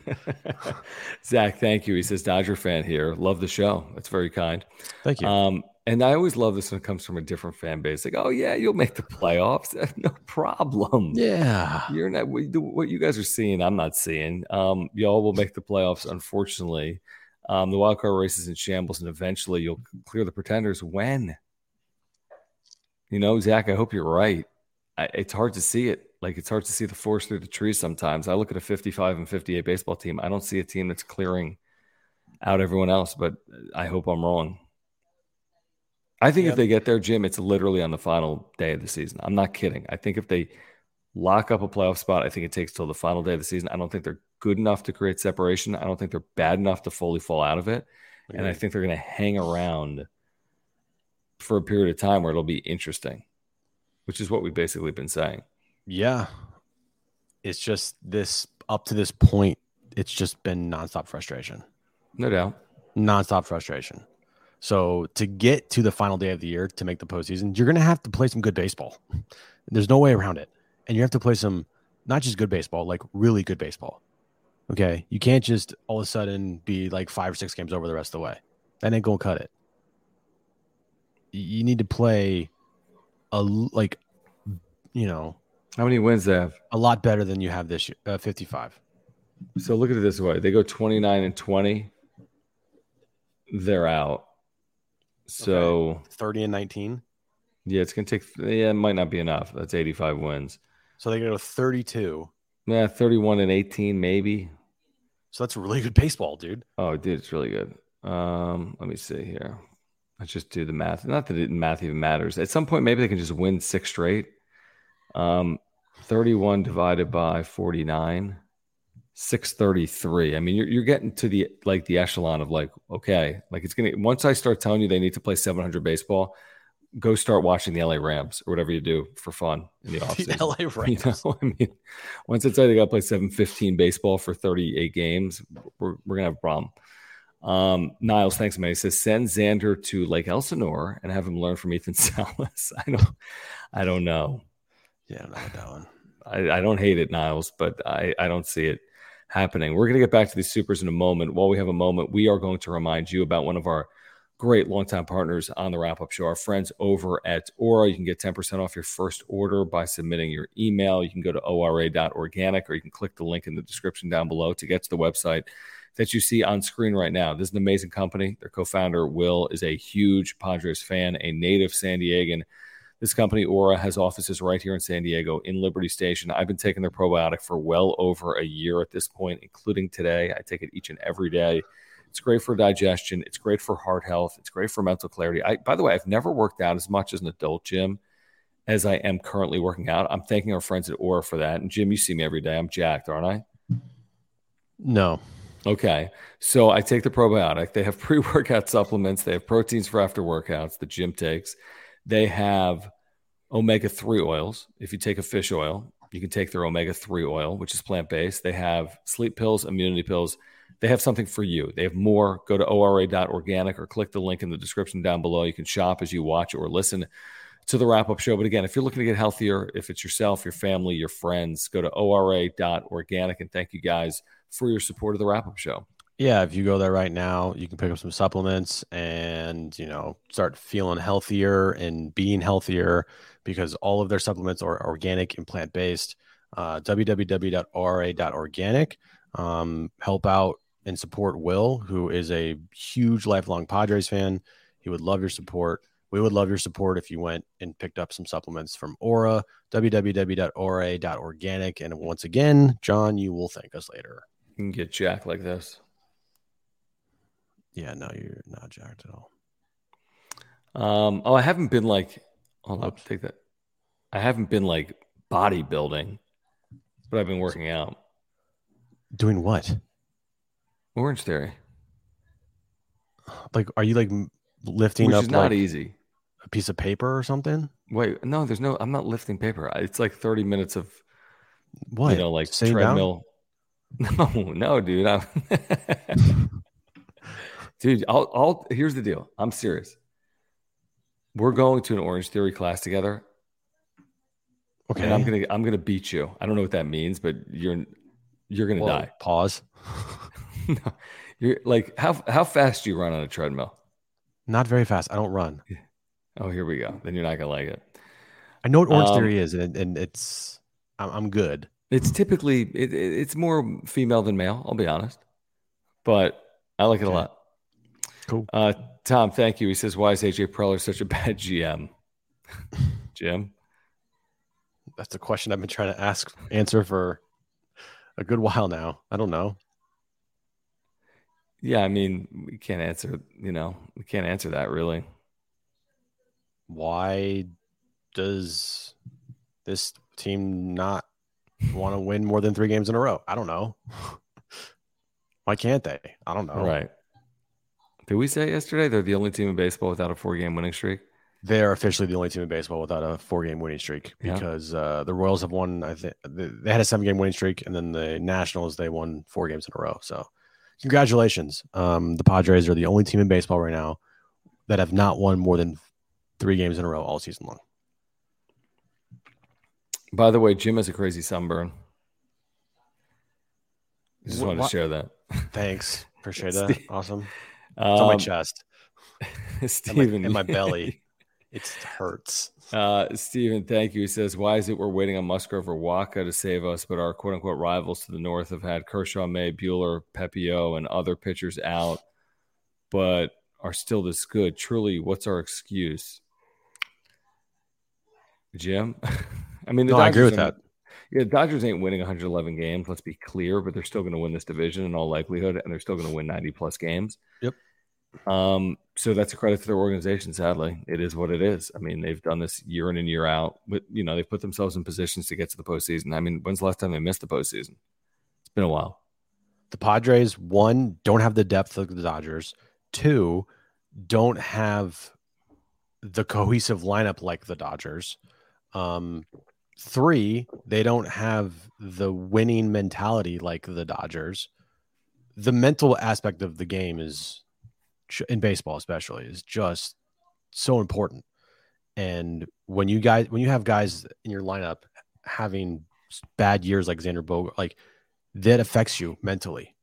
Zach, thank you. He says, Dodger fan here. Love the show. That's very kind. Thank you. Um, And I always love this when it comes from a different fan base. Like, oh yeah, you'll make the playoffs, no problem. Yeah, you're not what you guys are seeing. I'm not seeing. Um, y'all will make the playoffs. Unfortunately, um, the wild card race is in shambles, and eventually you'll clear the pretenders. When? You know, Zach. I hope you're right. I, it's hard to see it. Like it's hard to see the forest through the trees sometimes. I look at a 55 and 58 baseball team. I don't see a team that's clearing out everyone else, but I hope I'm wrong. I think yep. if they get there, Jim, it's literally on the final day of the season. I'm not kidding. I think if they lock up a playoff spot, I think it takes till the final day of the season. I don't think they're good enough to create separation. I don't think they're bad enough to fully fall out of it. Mm-hmm. And I think they're going to hang around for a period of time where it'll be interesting, which is what we've basically been saying. Yeah. It's just this up to this point, it's just been nonstop frustration. No doubt. Nonstop frustration. So to get to the final day of the year to make the postseason, you're going to have to play some good baseball. There's no way around it, and you have to play some not just good baseball, like really good baseball. Okay, you can't just all of a sudden be like five or six games over the rest of the way. That ain't gonna cut it. You need to play a like, you know, how many wins they have? A lot better than you have this year, uh, 55. So look at it this way: they go 29 and 20. They're out. So okay. 30 and 19. Yeah, it's gonna take. Yeah, it might not be enough. That's 85 wins. So they go 32. Yeah, 31 and 18, maybe. So that's really good baseball, dude. Oh, dude, it's really good. Um, let me see here. Let's just do the math. Not that it, math even matters. At some point, maybe they can just win six straight. Um, 31 divided by 49. 633. I mean, you're, you're getting to the like the echelon of like, okay, like it's gonna once I start telling you they need to play 700 baseball, go start watching the LA Rams or whatever you do for fun in the offseason. The LA Rams. You know, I mean, once I tell you they got to play 715 baseball for 38 games, we're, we're gonna have a problem. Um, Niles, thanks, man. He says send Xander to Lake Elsinore and have him learn from Ethan Salas. I don't, I don't know. Yeah, I don't know that one. I, I don't hate it, Niles, but I, I don't see it happening. We're going to get back to these supers in a moment. While we have a moment, we are going to remind you about one of our great longtime partners on the wrap up show, our friends over at Ora. You can get 10% off your first order by submitting your email. You can go to ora.organic or you can click the link in the description down below to get to the website that you see on screen right now. This is an amazing company. Their co founder, Will, is a huge Padres fan, a native San Diegan. This company, Ora, has offices right here in San Diego in Liberty Station. I've been taking their probiotic for well over a year at this point, including today. I take it each and every day. It's great for digestion. It's great for heart health. It's great for mental clarity. I, by the way, I've never worked out as much as an adult, Jim, as I am currently working out. I'm thanking our friends at Ora for that. And Jim, you see me every day. I'm jacked, aren't I? No. Okay. So I take the probiotic. They have pre workout supplements, they have proteins for after workouts the gym takes. They have omega 3 oils. If you take a fish oil, you can take their omega 3 oil, which is plant based. They have sleep pills, immunity pills. They have something for you. They have more. Go to ora.organic or click the link in the description down below. You can shop as you watch or listen to the wrap up show. But again, if you're looking to get healthier, if it's yourself, your family, your friends, go to ora.organic. And thank you guys for your support of the wrap up show yeah, if you go there right now, you can pick up some supplements and, you know, start feeling healthier and being healthier because all of their supplements are organic and plant based. Uh, www.ora.organic. Um, help out and support Will, who is a huge lifelong Padres fan. He would love your support. We would love your support if you went and picked up some supplements from Ora, www.ora.organic. And once again, John, you will thank us later. Can get Jack like this. Yeah, no, you're not jacked at all. Um, oh, I haven't been like, hold up, take that. I haven't been like bodybuilding, but I've been working out. Doing what? Orange Theory. Like, are you like lifting Which up? Is not like easy. A piece of paper or something? Wait, no, there's no. I'm not lifting paper. It's like 30 minutes of what? You know, like Sitting treadmill. No, no, dude. Dude, I'll, I'll here's the deal. I'm serious. We're going to an Orange Theory class together. Okay. And I'm gonna I'm gonna beat you. I don't know what that means, but you're you're gonna Whoa, die. Pause. no, you're like how how fast do you run on a treadmill? Not very fast. I don't run. Oh, here we go. Then you're not gonna like it. I know what Orange Um, Theory is, and, and it's I'm, I'm good. It's typically it, it- it's more female than male. I'll be honest, but I like it a lot. Cool. Uh, Tom, thank you. He says, "Why is AJ Preller such a bad GM?" Jim, That's a question I've been trying to ask answer for a good while now. I don't know. yeah, I mean, we can't answer. You know, we can't answer that really. Why does this team not want to win more than three games in a row? I don't know. Why can't they? I don't know. Right? Did we say yesterday they're the only team in baseball without a four-game winning streak? They're officially the only team in baseball without a four-game winning streak Yeah. because uh, the Royals have won. I think they had a seven-game winning streak, and then the Nationals they won four games in a row. So, congratulations. Um, the Padres are the only team in baseball right now that have not won more than three games in a row all season long. By the way, Jim has a crazy sunburn. I just Wh- wanted what? to share that. Thanks, appreciate that. Awesome. It's on my Um, chest, my, Steven, in my belly. It hurts. Uh, Steven, thank you. He says, Why is it we're waiting on Musgrove or Wacha to save us, but our quote unquote rivals to the north have had Kershaw, May, Buehler, Pepiot, and other pitchers out, but are still this good? Truly, what's our excuse? Jim? I mean, the No, I agree with that. Yeah, Dodgers ain't winning 111 games. Let's be clear, but they're still going to win this division in all likelihood, and they're still going to win 90 plus games. Yep. Um, so that's a credit to their organization. Sadly, it is what it is. I mean, they've done this year in and year out, but you know they've put themselves in positions to get to the postseason. I mean, when's the last time they missed the postseason? It's been a while. The Padres, one, don't have the depth of the Dodgers. Two, don't have the cohesive lineup like the Dodgers. Um, three, they don't have the winning mentality like the Dodgers. The mental aspect of the game is in baseball, especially, is just so important. And when you guys, when you have guys in your lineup having bad years like Xander Boga, like that affects you mentally.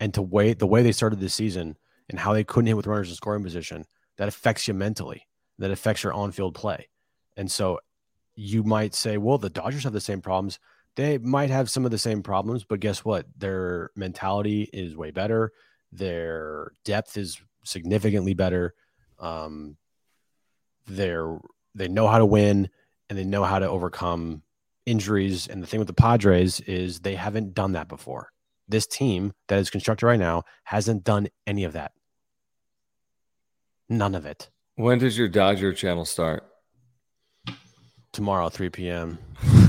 And to wait the way they started this season and how they couldn't hit with runners in scoring position, that affects you mentally. That affects your on-field play. And so you might say, well, the Dodgers have the same problems. They might have some of the same problems, but guess what? Their mentality is way better. Their depth is significantly better. Um, they're they know how to win and they know how to overcome injuries. And the thing with the Padres is they haven't done that before. This team that is constructed right now hasn't done any of that. None of it. When does your Dodger channel start? Tomorrow, 3 p.m.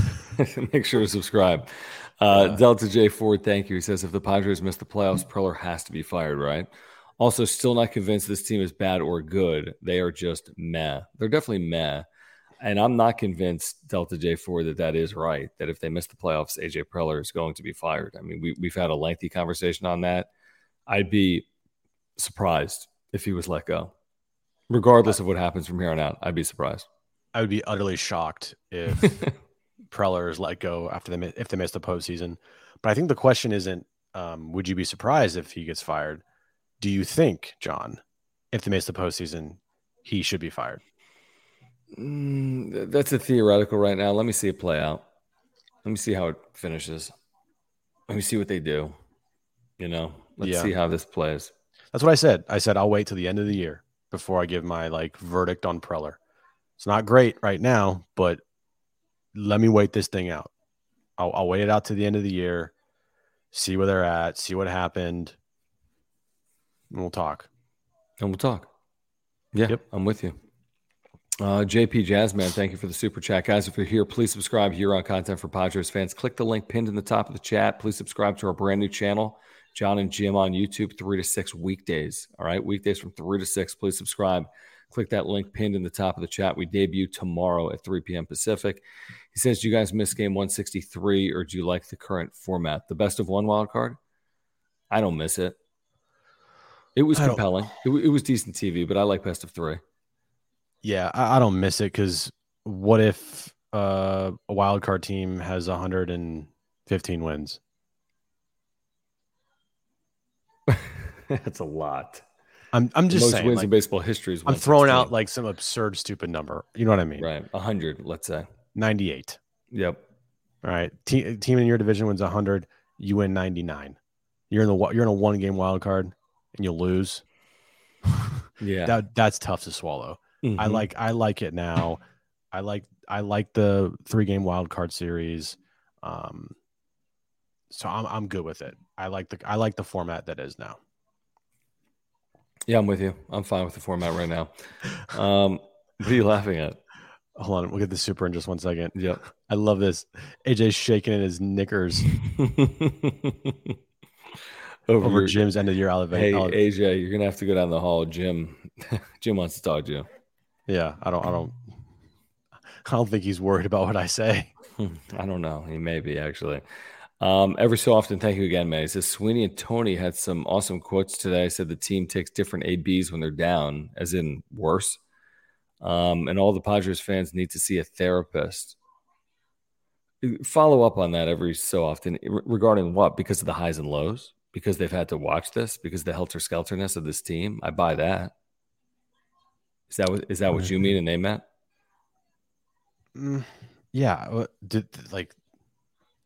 Make sure to subscribe. Uh, Delta J Ford, thank you. He says if the Padres miss the playoffs, Preller has to be fired, right? Also, still not convinced this team is bad or good. They are just meh. They're definitely meh. And I'm not convinced, Delta J4, that that is right. That if they miss the playoffs, AJ Preller is going to be fired. I mean, we, we've had a lengthy conversation on that. I'd be surprised if he was let go, regardless of what happens from here on out. I'd be surprised. I would be utterly shocked if Preller is let go after they if they miss the postseason. But I think the question isn't um, would you be surprised if he gets fired? Do you think, John, if they miss the postseason, he should be fired? Mm, that's a theoretical right now. Let me see it play out. Let me see how it finishes. Let me see what they do. You know, let's Yeah. see how this plays. That's what I said. I said I'll wait till the end of the year before I give my like verdict on Preller. It's not great right now, but let me wait this thing out. I'll, I'll wait it out to the end of the year, see where they're at, see what happened, and we'll talk. And we'll talk. Yeah, Yep. I'm with you. Uh, JP Jazzman, thank you for the super chat. Guys, if you're here, please subscribe here on Content for Padres fans. Click the link pinned in the top of the chat. Please subscribe to our brand new channel, John and Jim on YouTube, three to six weekdays. All right, weekdays from three to six. Please subscribe. Click that link pinned in the top of the chat. We debut tomorrow at 3 p.m. Pacific. He says, Do you guys miss game 163 or do you like the current format? The best of one wild card? I don't miss it. It was compelling. It, it was decent TV, but I like best of three. Yeah, I, I don't miss it because what if uh, a wild card team has 115 wins? That's a lot. I'm I'm just most saying. wins like, in baseball history is I'm throwing out like some absurd, stupid number. You know what I mean? right hundred, let's say. 98. Yep. All right. Team team in your division wins 100. You win 99. You're in the you're in a one game wild card and you lose. Yeah. That that's tough to swallow. I Mhm. like I like it now. I like I like the three game wild card series. Um, so I'm I'm good with it. I like the I like the format that is now. Yeah, I'm with you. I'm fine with the format right now. Um, what are you laughing at? Hold on, we'll get the super in just one second. Yep. I love this. AJ's shaking in his knickers Over, over Jim's end of year Hey, elevation. AJ, you're gonna have to go down the hall. Jim, Jim wants to talk to you. yeah, I don't I don't I don't think he's worried about what I say. I don't know. He may be actually. Um, every so often, thank you again, May. He says Sweeney and Tony had some awesome quotes today. I Said the team takes different ABs when they're down, as in worse. Um, and all the Padres fans need to see a therapist. Follow up on that every so often re- regarding what? Because of the highs and lows? Because they've had to watch this? Because the helter skelterness of this team? I buy that. Is that what is that what you mean and they meant? Mm, yeah, did, like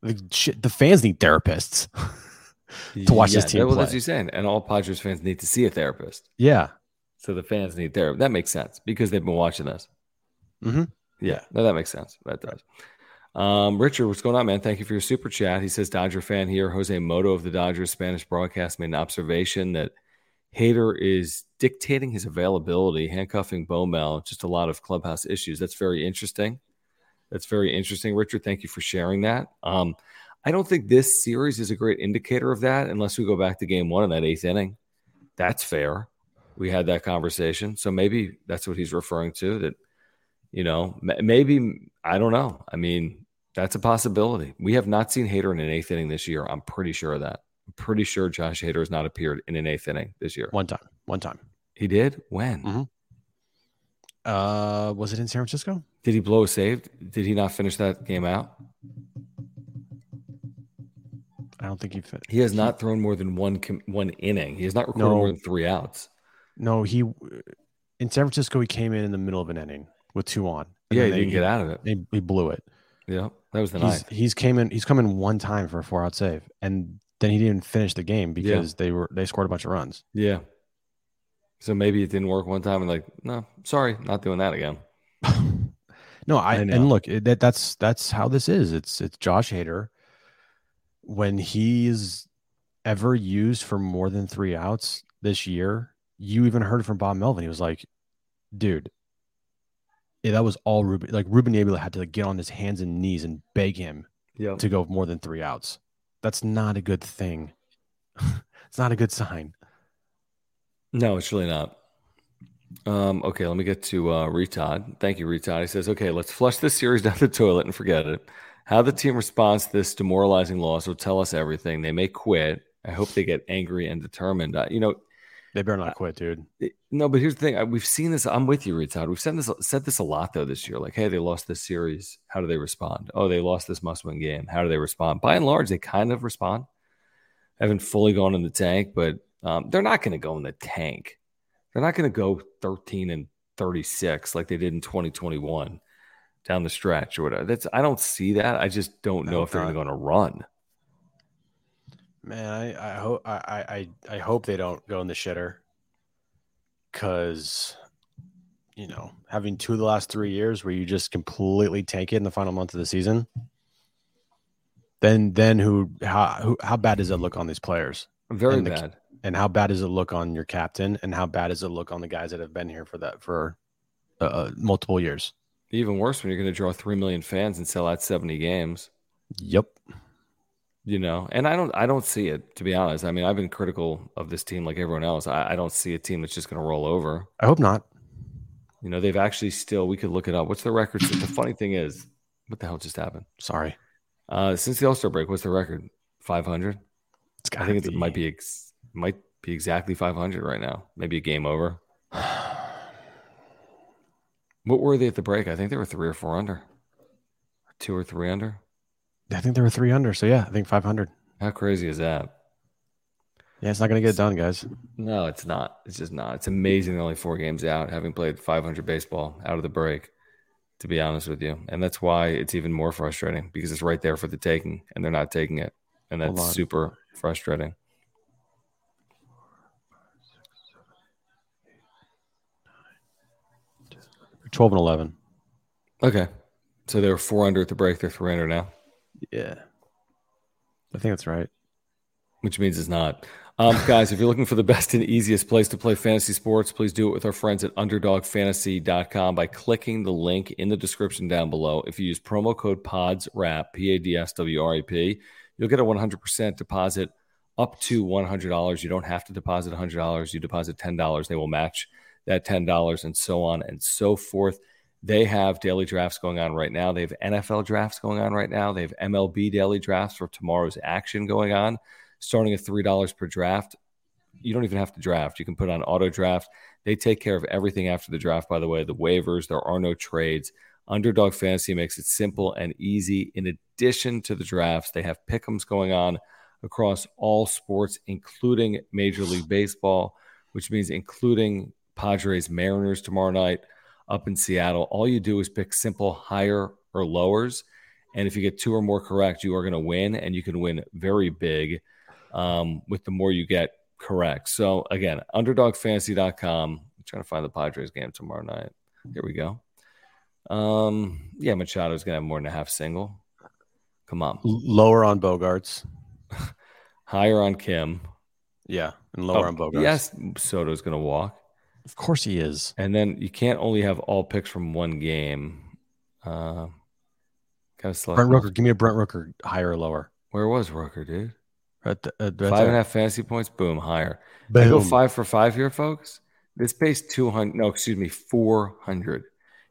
the shit, the fans need therapists to watch this team Well, play. that's what you're saying. And all Padres fans need to see a therapist. yeah, So the fans need therapy. That makes sense because they've been watching this. Mhm. Yeah, no, that makes sense. That does. Um, Richard, what's going on, man? Thank you for your super chat. He says Dodger fan here. Jose Mota of the Dodgers Spanish broadcast made an observation that Hader is dictating his availability, handcuffing Bomel. Just a lot of clubhouse issues. That's very interesting. That's very interesting, Richard. Thank you for sharing that. Um, I don't think this series is a great indicator of that unless we go back to game one in that eighth inning. That's fair. We had that conversation. So maybe that's what he's referring to that, you know, maybe, I don't know. I mean, that's a possibility. We have not seen Hader in an eighth inning this year. I'm pretty sure of that. I'm pretty sure Josh Hader has not appeared in an eighth inning this year. one time, one time. He did? When? Mhm. Uh, was it in San Francisco? Did he blow a save? Did he not finish that game out? I don't think he fit. He has not thrown more than one one inning. He has not recorded No. more than three outs. No, he in San Francisco. He came in in the middle of an inning with two on. and Yeah, he then didn't get out of it. He, he blew it. Yeah, that was the He's ninth. he's came in. He's come in one time for a four out save, and then he didn't finish the game because they were they scored a bunch of runs. Yeah. So maybe it didn't work one time and like, no, sorry, not doing that again. No, I, I and look it- that that's that's how this is. It's it's Josh Hader when he's ever used for more than three outs this year. You even heard from Bob Melvin. He was like, "Dude, yeah, that was all Ruben. Like Ruben Niebla had to like, get on his hands and knees and beg him Yeah. to go more than three outs. That's not a good thing. it's not a good sign. No, it's really not. Um, okay, let me get to uh, Retod. Thank you, Retod. He says, okay, let's flush this series down the toilet and forget it. How the team responds to this demoralizing loss will tell us everything. They may quit. I hope they get angry and determined. Uh, you know, They better not quit, dude. it- no, but here's the thing. I- We've seen this. I'm with you, Retod. We've said this said this a lot though this year. Like, hey, they lost this series. How do they respond? Oh, they lost this must-win game. How do they respond? By and large, they kind of respond. Haven't fully gone in the tank, but um, they're not going to go in the tank. They're not going to go 13 and 36 like they did in 2021 down the stretch or whatever. That's I don't see that. I just don't know if they're going to run. Man, I, I hope I, I I hope they don't go in the shitter. Cause you know, having two of the last three years where you just completely tank it in the final month of the season, then then who how who, how bad does it look on these players? Very And the- bad. And how bad does it look on your captain? And how bad does it look on the guys that have been here for that for uh, uh, multiple years? Even worse when you're going to draw 3 million fans and sell out 70 games. Yep. you know and i don't i don't see it to be honest i mean i've been critical of this team like everyone else i, I don't see a team that's just going to roll over I hope not. you know they've actually still we could look it up what's the record the funny thing is what the hell just happened Sorry. uh since the all-star break what's the record 500 It's i think it might be ex, might be exactly 500 right now maybe a game over what were they at the break i think they were three or four under two or three under I think there were three under. So yeah, I think five hundred. how crazy is that Yeah, it's not going to get done, guys. No, it's not. It's just not. It's amazing. Only four games out, having played 500 baseball out of the break. To be honest with you, and that's why it's even more frustrating because it's right there for the taking, and they're not taking it, and that's super frustrating. Twelve and eleven. Okay, so they were four under at the break. They're three under now. Yeah, I think that's right. Which means it's not. Um, guys, if you're looking for the best and easiest place to play fantasy sports, please do it with our friends at underdogfantasy.com by clicking the link in the description down below. If you use promo code PADSWRAP, P A D S W R A P, you'll get a 100% deposit up to $100. You don't have to deposit $100. You deposit $10, they will match that $10 and so on and so forth. They have daily drafts going on right now. They have NFL drafts going on right now. They have MLB daily drafts for tomorrow's action going on starting at $3 per draft. You don't even have to draft. You can put on auto draft. They take care of everything after the draft, by the way, the waivers, there are no trades. Underdog Fantasy makes it simple and easy. In addition to the drafts, they have pick'ems going on across all sports, including Major League Baseball, which means including Padres Mariners tomorrow night up in Seattle. All you do is pick simple higher or lowers. And if you get two or more correct, you are going to win, and you can win very big um, with the more you get correct. So again, underdogfantasy.com. I'm trying to find the Padres game tomorrow night. Here we go. Um, yeah, Machado's gonna have more than a half single. Come on. Lower on Bogaerts. Higher on Kim. Yeah, and lower oh, on Bogaerts. Yes, Soto's gonna walk. Of course he is. And then you can't only have all picks from one game. Uh, kind of Brent Rooker. Give me a Brent Rooker higher or lower. Where was Rooker, dude? At the, at five and a half fantasy points, boom, higher. Boom. I go five for five here, folks. This pays 200, no, excuse me, 400.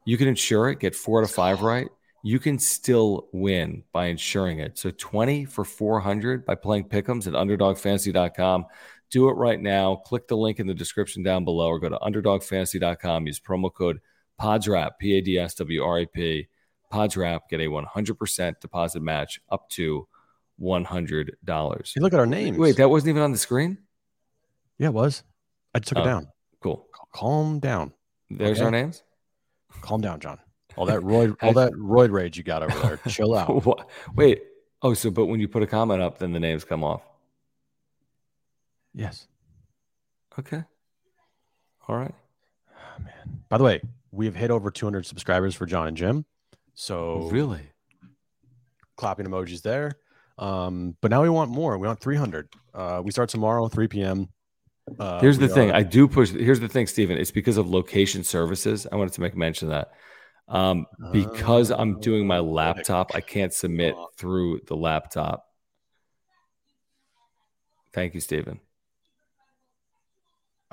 You can insure it, get four to five right. You can still win by insuring it. So 20 for 400 by playing pick'ems at underdogfantasy.com. Do it right now. Click the link in the description down below or go to underdogfantasy.com. Use promo code PADSWRAP, P A D S W R A P. PADSWRAP, get a 100% deposit match up to $100. Hey, look at our names. Wait, that wasn't even on the screen? Yeah, it was. I took oh, it down. Cool. Calm down. There's okay. our names. Calm down, John. All that roid, all that roid rage you got over there. Chill out. Wait. Oh, so but when you put a comment up, then the names come off. Yes. Okay. All right. Oh, man. By the way, we have hit over 200 subscribers for John and Jim. So really, clapping emojis there. Um, but now we want more. We want 300. Uh, we start tomorrow, 3 p.m. Uh, here's the thing. Are... I do push. Here's the thing, Stephen. It's because of location services. I wanted to make mention of that. Um, because uh, I'm doing my laptop, I can't submit through the laptop. Thank you, Stephen.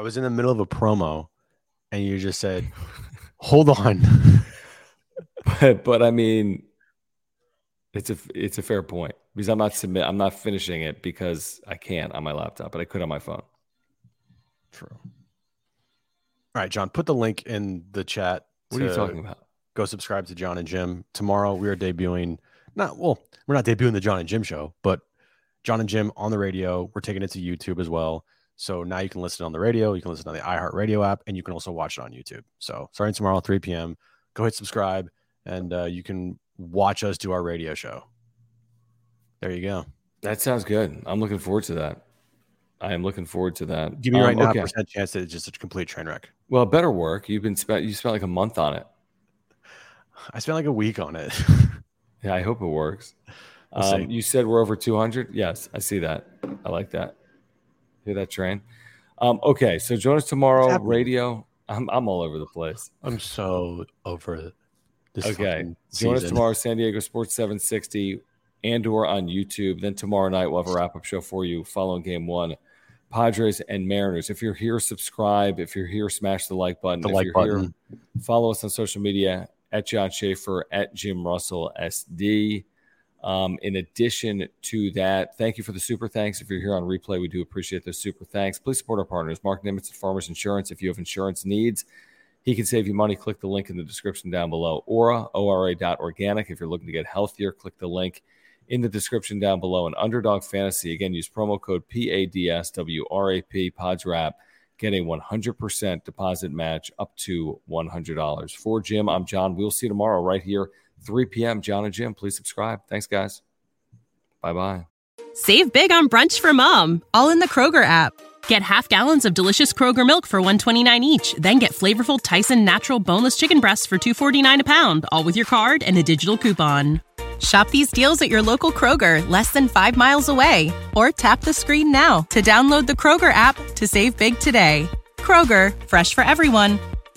I was in the middle of a promo, and you just said, "Hold on." but, but I mean, it's a it's a fair point because I'm not submit I'm not finishing it because I can't on my laptop, but I could on my phone. True. All right, John, put the link in the chat. What are you talking about? Go subscribe to John and Jim. Tomorrow we are debuting not well, we're not debuting the John and Jim show, but John and Jim on the radio. We're taking it to YouTube as well. So now you can listen on the radio, you can listen on the iHeartRadio app, and you can also watch it on YouTube. So starting tomorrow, 3 p.m., go hit subscribe, and uh, you can watch us do our radio show. There you go. That sounds good. I'm looking forward to that. I am looking forward to that. Give me right um, now okay. percent chance that it's just a complete train wreck. Well, better work. You've been spent. You spent like a month on it. I spent like a week on it. yeah, I hope it works. We'll um, you said we're over 200. Yes, I see that. I like that. Hear that train? Um, okay, so join us tomorrow. Radio. I'm I'm all over the place. I'm so over this okay. Join us tomorrow, San Diego Sports 760 and or on YouTube. Then tomorrow night we'll have a wrap-up show for you following game one. Padres and Mariners. If you're here, subscribe. If you're here, smash the like button. The if like button. Here, follow us on social media at John Schaefer, at Jim Russell SD. Um, in addition to that, thank you for the super thanks. If you're here on replay, we do appreciate those super thanks. Please support our partners, Marc Nimetz at Farmers Insurance. If you have insurance needs, he can save you money. Click the link in the description down below. Ora, O-R-A dot organic. If you're looking to get healthier, click the link in the description down below. And Underdog Fantasy, again, use promo code PADSWRAP, PODSRAP, get a 100% deposit match up to $100. For Jim, I'm John. We'll see you tomorrow right here, 3 p.m. John and Jim, please subscribe. Thanks, guys. Bye bye. Save big on brunch for mom, all in the Kroger app. Get half gallons of delicious Kroger milk for 129 each, then get flavorful Tyson natural boneless chicken breasts for 249 a pound, all with your card and a digital coupon. Shop these deals at your local Kroger, less than 5 miles away, or tap the screen now to download the Kroger app to save big today. Kroger, fresh for everyone.